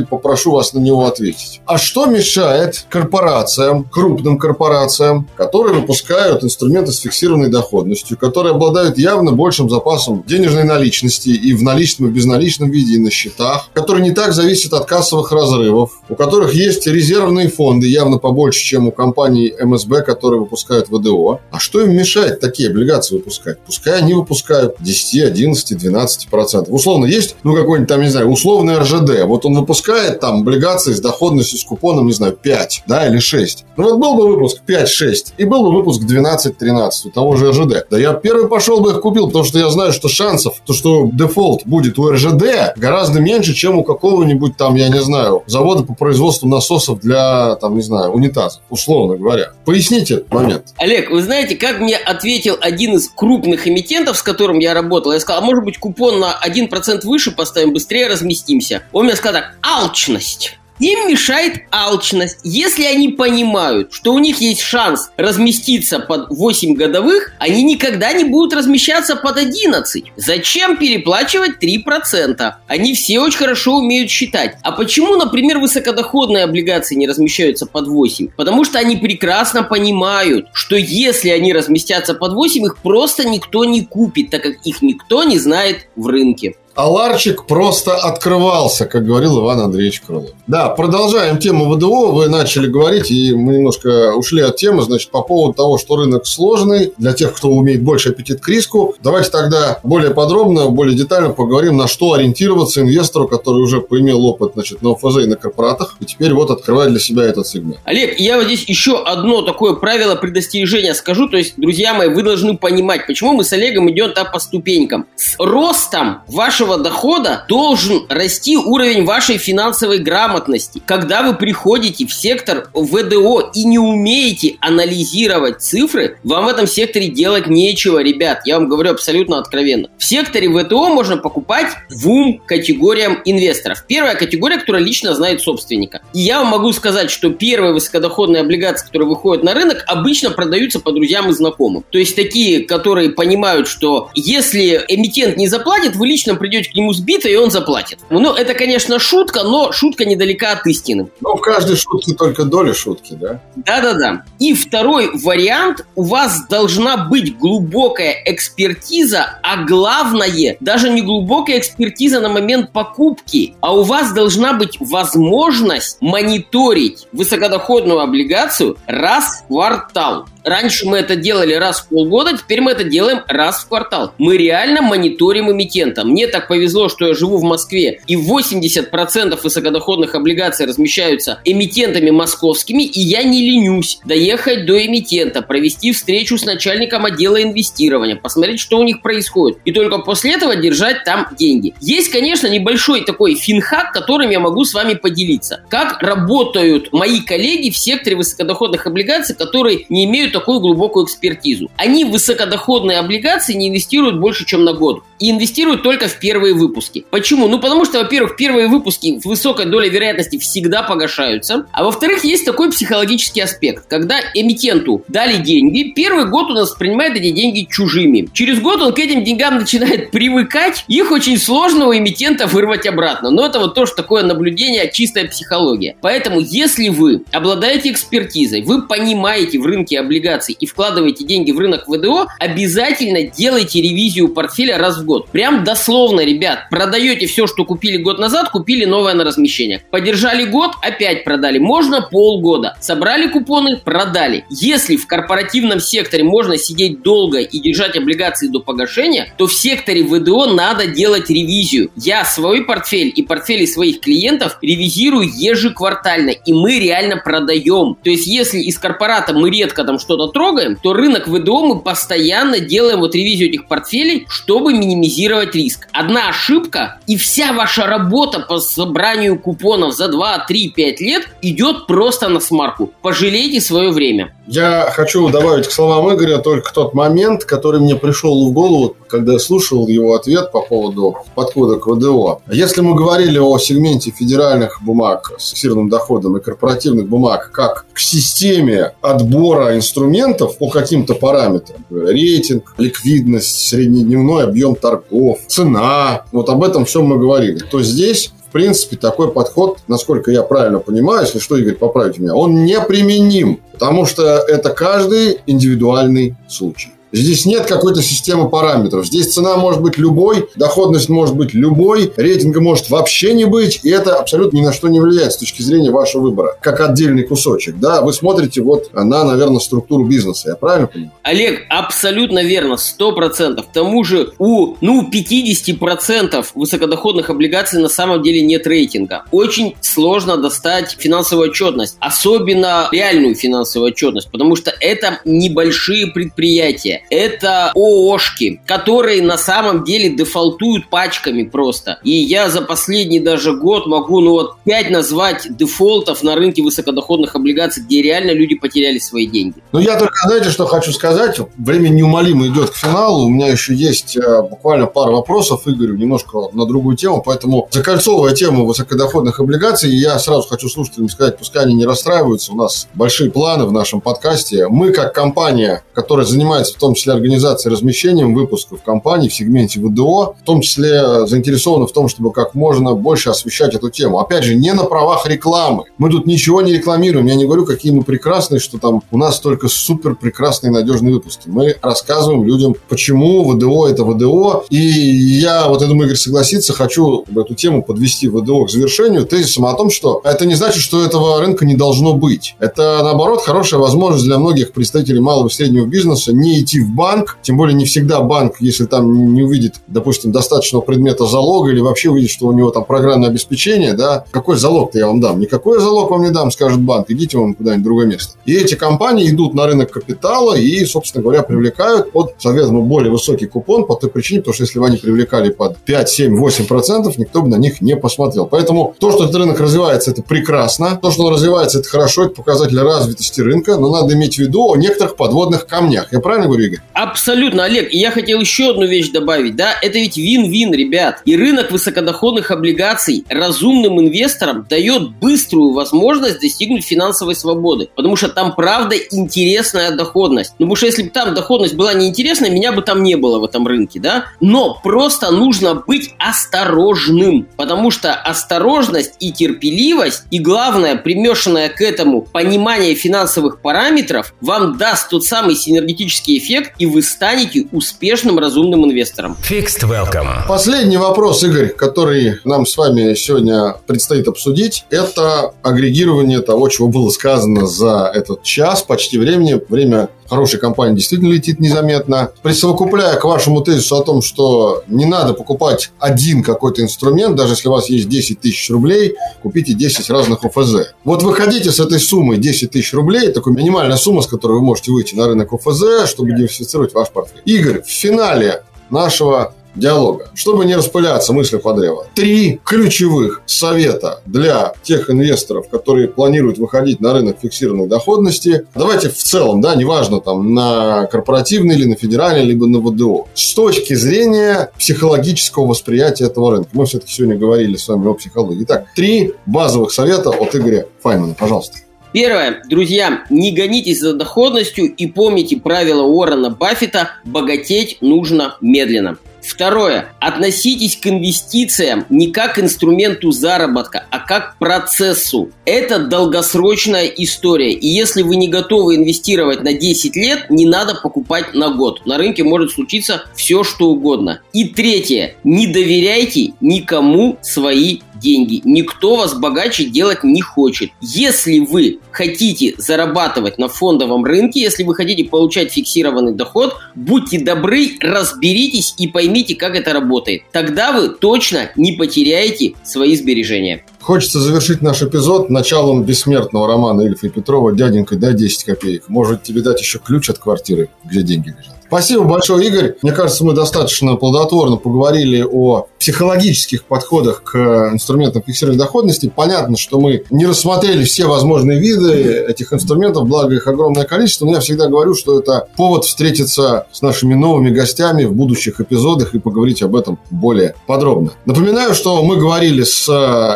попрошу вас на него ответить. А что мешает корпорациям, крупным корпорациям, которые выпускают инструменты с фиксированной доходностью, которые обладают явно большим запасом денежной наличности и в наличном, и в безналичном виде, и на счетах, которые не так зависят от кассовых разрывов, у которых есть резервные фонды, явно побольше, чем у компаний МСБ, которые выпускают ВДО. А что им мешает такие облигации выпускать? Пускай они выпускают 10, 11, 12 процентов. Условно, есть, ну, какой-нибудь там, не знаю, условный РЖД. Вот он выпускает там облигации с доходностью, с купоном, не знаю, 5, да, или 6. Ну, вот был бы выпуск 5-6, и был бы выпуск 12-13 у того же РЖД. Да я первый пошел бы их купил, потому что я знаю, что шансов, то, что дефолт будет у РЖД, гораздо меньше, чем у какого-нибудь там, я не знаю, завода по производству насосов для, там, не знаю, унитазов, условно говоря. Поясните этот момент. Олег, вы знаете, как мне ответил один из крупных эмитентов, с которым я работал? Я сказал, а может быть купон на 1% выше поставим, быстрее разместимся. Он мне сказал так, алчность. Им мешает алчность. Если они понимают, что у них есть шанс разместиться под 8 годовых, они никогда не будут размещаться под 11. Зачем переплачивать 3%? Они все очень хорошо умеют считать. А почему, например, высокодоходные облигации не размещаются под 8? Потому что они прекрасно понимают, что если они разместятся под 8, их просто никто не купит, так как их никто не знает в рынке. А ларчик просто открывался, как говорил Иван Андреевич Крылов. Да, продолжаем тему ВДО. Вы начали говорить, и мы немножко ушли от темы. Значит, по поводу того, что рынок сложный, для тех, кто умеет больше аппетит к риску, давайте тогда более подробно, более детально поговорим, на что ориентироваться инвестору, который уже поимел опыт значит, на ОФЗ и на корпоратах, и теперь вот открывает для себя этот сегмент. Олег, я вот здесь еще одно такое правило предостережения скажу. То есть, друзья мои, вы должны понимать, почему мы с Олегом идем так по ступенькам. С ростом вашего вашего дохода должен расти уровень вашей финансовой грамотности. Когда вы приходите в сектор ВДО и не умеете анализировать цифры, вам в этом секторе делать нечего, ребят. Я вам говорю абсолютно откровенно. В секторе ВТО можно покупать двум категориям инвесторов. Первая категория, которая лично знает собственника. И я вам могу сказать, что первые высокодоходные облигации, которые выходят на рынок, обычно продаются по друзьям и знакомым. То есть такие, которые понимают, что если эмитент не заплатит, вы лично придете придете к нему сбито, и он заплатит. Ну, это, конечно, шутка, но шутка недалека от истины. Ну, в каждой шутке только доля шутки, да? Да-да-да. И второй вариант. У вас должна быть глубокая экспертиза, а главное, даже не глубокая экспертиза на момент покупки, а у вас должна быть возможность мониторить высокодоходную облигацию раз в квартал. Раньше мы это делали раз в полгода, теперь мы это делаем раз в квартал. Мы реально мониторим эмитента. Мне так повезло, что я живу в Москве, и 80% высокодоходных облигаций размещаются эмитентами московскими, и я не ленюсь доехать до эмитента, провести встречу с начальником отдела инвестирования, посмотреть, что у них происходит, и только после этого держать там деньги. Есть, конечно, небольшой такой финхак, которым я могу с вами поделиться. Как работают мои коллеги в секторе высокодоходных облигаций, которые не имеют такую глубокую экспертизу. Они в высокодоходные облигации не инвестируют больше, чем на год. И инвестируют только в первые выпуски. Почему? Ну, потому что, во-первых, первые выпуски с высокой долей вероятности всегда погашаются. А во-вторых, есть такой психологический аспект. Когда эмитенту дали деньги, первый год он воспринимает эти деньги чужими. Через год он к этим деньгам начинает (laughs) привыкать. Их очень сложно у эмитента вырвать обратно. Но это вот тоже такое наблюдение, чистая психология. Поэтому, если вы обладаете экспертизой, вы понимаете в рынке облигаций и вкладываете деньги в рынок ВДО, обязательно делайте ревизию портфеля раз в год. Прям дословно, ребят, продаете все, что купили год назад, купили новое на размещение. Подержали год, опять продали. Можно полгода. Собрали купоны, продали. Если в корпоративном секторе можно сидеть долго и держать облигации до погашения, то в секторе ВДО надо делать ревизию. Я свой портфель и портфели своих клиентов ревизирую ежеквартально, и мы реально продаем. То есть, если из корпората мы редко там что-то трогаем, то рынок ВДО мы постоянно делаем вот ревизию этих портфелей, чтобы минимизировать риск. Одна ошибка, и вся ваша работа по собранию купонов за 2, 3, 5 лет идет просто на смарку. Пожалейте свое время. Я хочу добавить к словам Игоря только тот момент, который мне пришел в голову, когда я слушал его ответ по поводу подхода к ВДО. Если мы говорили о сегменте федеральных бумаг с фиксированным доходом и корпоративных бумаг как к системе отбора инструментов по каким-то параметрам, рейтинг, ликвидность, среднедневной объем торгов, цена, вот об этом все мы говорили, то здесь принципе, такой подход, насколько я правильно понимаю, если что, Игорь, поправите меня, он неприменим, потому что это каждый индивидуальный случай. Здесь нет какой-то системы параметров. Здесь цена может быть любой, доходность может быть любой, рейтинга может вообще не быть, и это абсолютно ни на что не влияет с точки зрения вашего выбора, как отдельный кусочек. Да, вы смотрите вот на, наверное, структуру бизнеса. Я правильно понимаю? Олег, абсолютно верно, сто процентов. К тому же у, ну, 50% высокодоходных облигаций на самом деле нет рейтинга. Очень сложно достать финансовую отчетность, особенно реальную финансовую отчетность, потому что это небольшие предприятия это ООшки, которые на самом деле дефолтуют пачками просто. И я за последний даже год могу, ну вот, пять назвать дефолтов на рынке высокодоходных облигаций, где реально люди потеряли свои деньги. Ну, я только, знаете, что хочу сказать? Время неумолимо идет к финалу. У меня еще есть э, буквально пару вопросов Игорю, немножко на другую тему. Поэтому закольцовывая тему высокодоходных облигаций, я сразу хочу слушателям сказать, пускай они не расстраиваются. У нас большие планы в нашем подкасте. Мы, как компания, которая занимается в том числе организацией размещением выпусков компаний в сегменте ВДО, в том числе заинтересованы в том, чтобы как можно больше освещать эту тему. Опять же, не на правах рекламы. Мы тут ничего не рекламируем. Я не говорю, какие мы прекрасные, что там у нас только супер прекрасные надежные выпуски. Мы рассказываем людям, почему ВДО это ВДО. И я, вот я думаю, Игорь согласится, хочу эту тему подвести ВДО к завершению тезисом о том, что это не значит, что этого рынка не должно быть. Это, наоборот, хорошая возможность для многих представителей малого и среднего бизнеса не идти в банк, тем более не всегда банк, если там не увидит, допустим, достаточного предмета залога или вообще увидит, что у него там программное обеспечение, да, какой залог-то я вам дам? Никакой залог вам не дам, скажет банк, идите вам куда-нибудь в другое место. И эти компании идут на рынок капитала и, собственно говоря, привлекают под, соответственно, более высокий купон по той причине, потому что если бы они привлекали под 5, 7, 8 процентов, никто бы на них не посмотрел. Поэтому то, что этот рынок развивается, это прекрасно. То, что он развивается, это хорошо, это показатель развитости рынка, но надо иметь в виду о некоторых подводных камнях. Я правильно говорю, Игорь. Абсолютно, Олег. И я хотел еще одну вещь добавить. Да, это ведь вин-вин, ребят. И рынок высокодоходных облигаций разумным инвесторам дает быструю возможность достигнуть финансовой свободы. Потому что там, правда, интересная доходность. Ну, потому что если бы там доходность была неинтересная, меня бы там не было в этом рынке, да? Но просто нужно быть осторожным. Потому что осторожность и терпеливость, и главное, примешанное к этому понимание финансовых параметров, вам даст тот самый синергетический эффект, и вы станете успешным разумным инвестором. Fixed Welcome. Последний вопрос, Игорь, который нам с вами сегодня предстоит обсудить, это агрегирование того, чего было сказано за этот час почти времени. Время хорошей компании действительно летит незаметно. Присовокупляя к вашему тезису о том, что не надо покупать один какой-то инструмент, даже если у вас есть 10 тысяч рублей, купите 10 разных ОФЗ. Вот выходите с этой суммой 10 тысяч рублей, такой минимальная сумма, с которой вы можете выйти на рынок ОФЗ, чтобы диверсифицировать ваш портфель. Игорь, в финале нашего диалога. Чтобы не распыляться мысли по древу. Три ключевых совета для тех инвесторов, которые планируют выходить на рынок фиксированной доходности. Давайте в целом, да, неважно там на корпоративный или на федеральный, либо на ВДО. С точки зрения психологического восприятия этого рынка. Мы все-таки сегодня говорили с вами о психологии. Итак, три базовых совета от Игоря Файнмана. Пожалуйста. Первое. Друзья, не гонитесь за доходностью и помните правило Уоррена Баффета «богатеть нужно медленно». Второе. Относитесь к инвестициям не как инструменту заработка, а как процессу. Это долгосрочная история. И если вы не готовы инвестировать на 10 лет, не надо покупать на год. На рынке может случиться все, что угодно. И третье. Не доверяйте никому свои деньги. Никто вас богаче делать не хочет. Если вы хотите зарабатывать на фондовом рынке, если вы хотите получать фиксированный доход, будьте добры, разберитесь и поймите, как это работает. Тогда вы точно не потеряете свои сбережения. Хочется завершить наш эпизод началом бессмертного романа Ильфа и Петрова «Дяденька, дай 10 копеек». Может тебе дать еще ключ от квартиры, где деньги лежат. Спасибо большое, Игорь. Мне кажется, мы достаточно плодотворно поговорили о психологических подходах к инструментам фиксированной доходности. Понятно, что мы не рассмотрели все возможные виды этих инструментов, благо их огромное количество. Но я всегда говорю, что это повод встретиться с нашими новыми гостями в будущих эпизодах и поговорить об этом более подробно. Напоминаю, что мы говорили с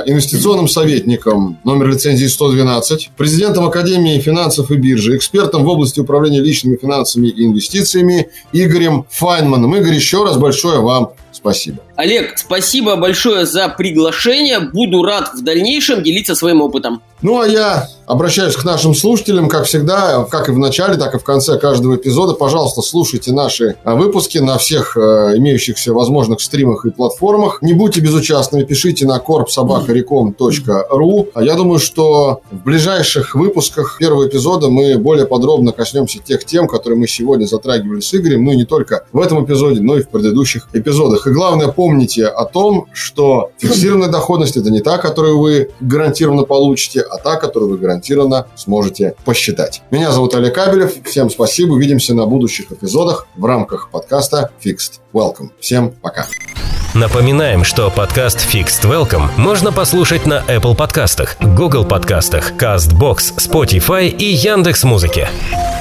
инвестиционным советником номер лицензии 112, президентом Академии финансов и биржи, экспертом в области управления личными финансами и инвестициями Игорем Файнманом. Игорь, еще раз большое вам спасибо. Олег, спасибо большое за приглашение. Буду рад в дальнейшем делиться своим опытом. Ну, а я обращаюсь к нашим слушателям, как всегда, как и в начале, так и в конце каждого эпизода. Пожалуйста, слушайте наши а, выпуски на всех э, имеющихся возможных стримах и платформах. Не будьте безучастными, пишите на korpsobakarecom.ru. А я думаю, что в ближайших выпусках первого эпизода мы более подробно коснемся тех тем, которые мы сегодня затрагивали с Игорем, ну и не только в этом эпизоде, но и в предыдущих эпизодах. И главное, помните о том, что фиксированная доходность – это не та, которую вы гарантированно получите, а та, которую вы гарантированно сможете посчитать. Меня зовут Олег Кабелев. Всем спасибо. Увидимся на будущих эпизодах в рамках подкаста Fixed Welcome. Всем пока. Напоминаем, что подкаст Fixed Welcome можно послушать на Apple подкастах, Google подкастах, CastBox, Spotify и Яндекс.Музыке. Музыки.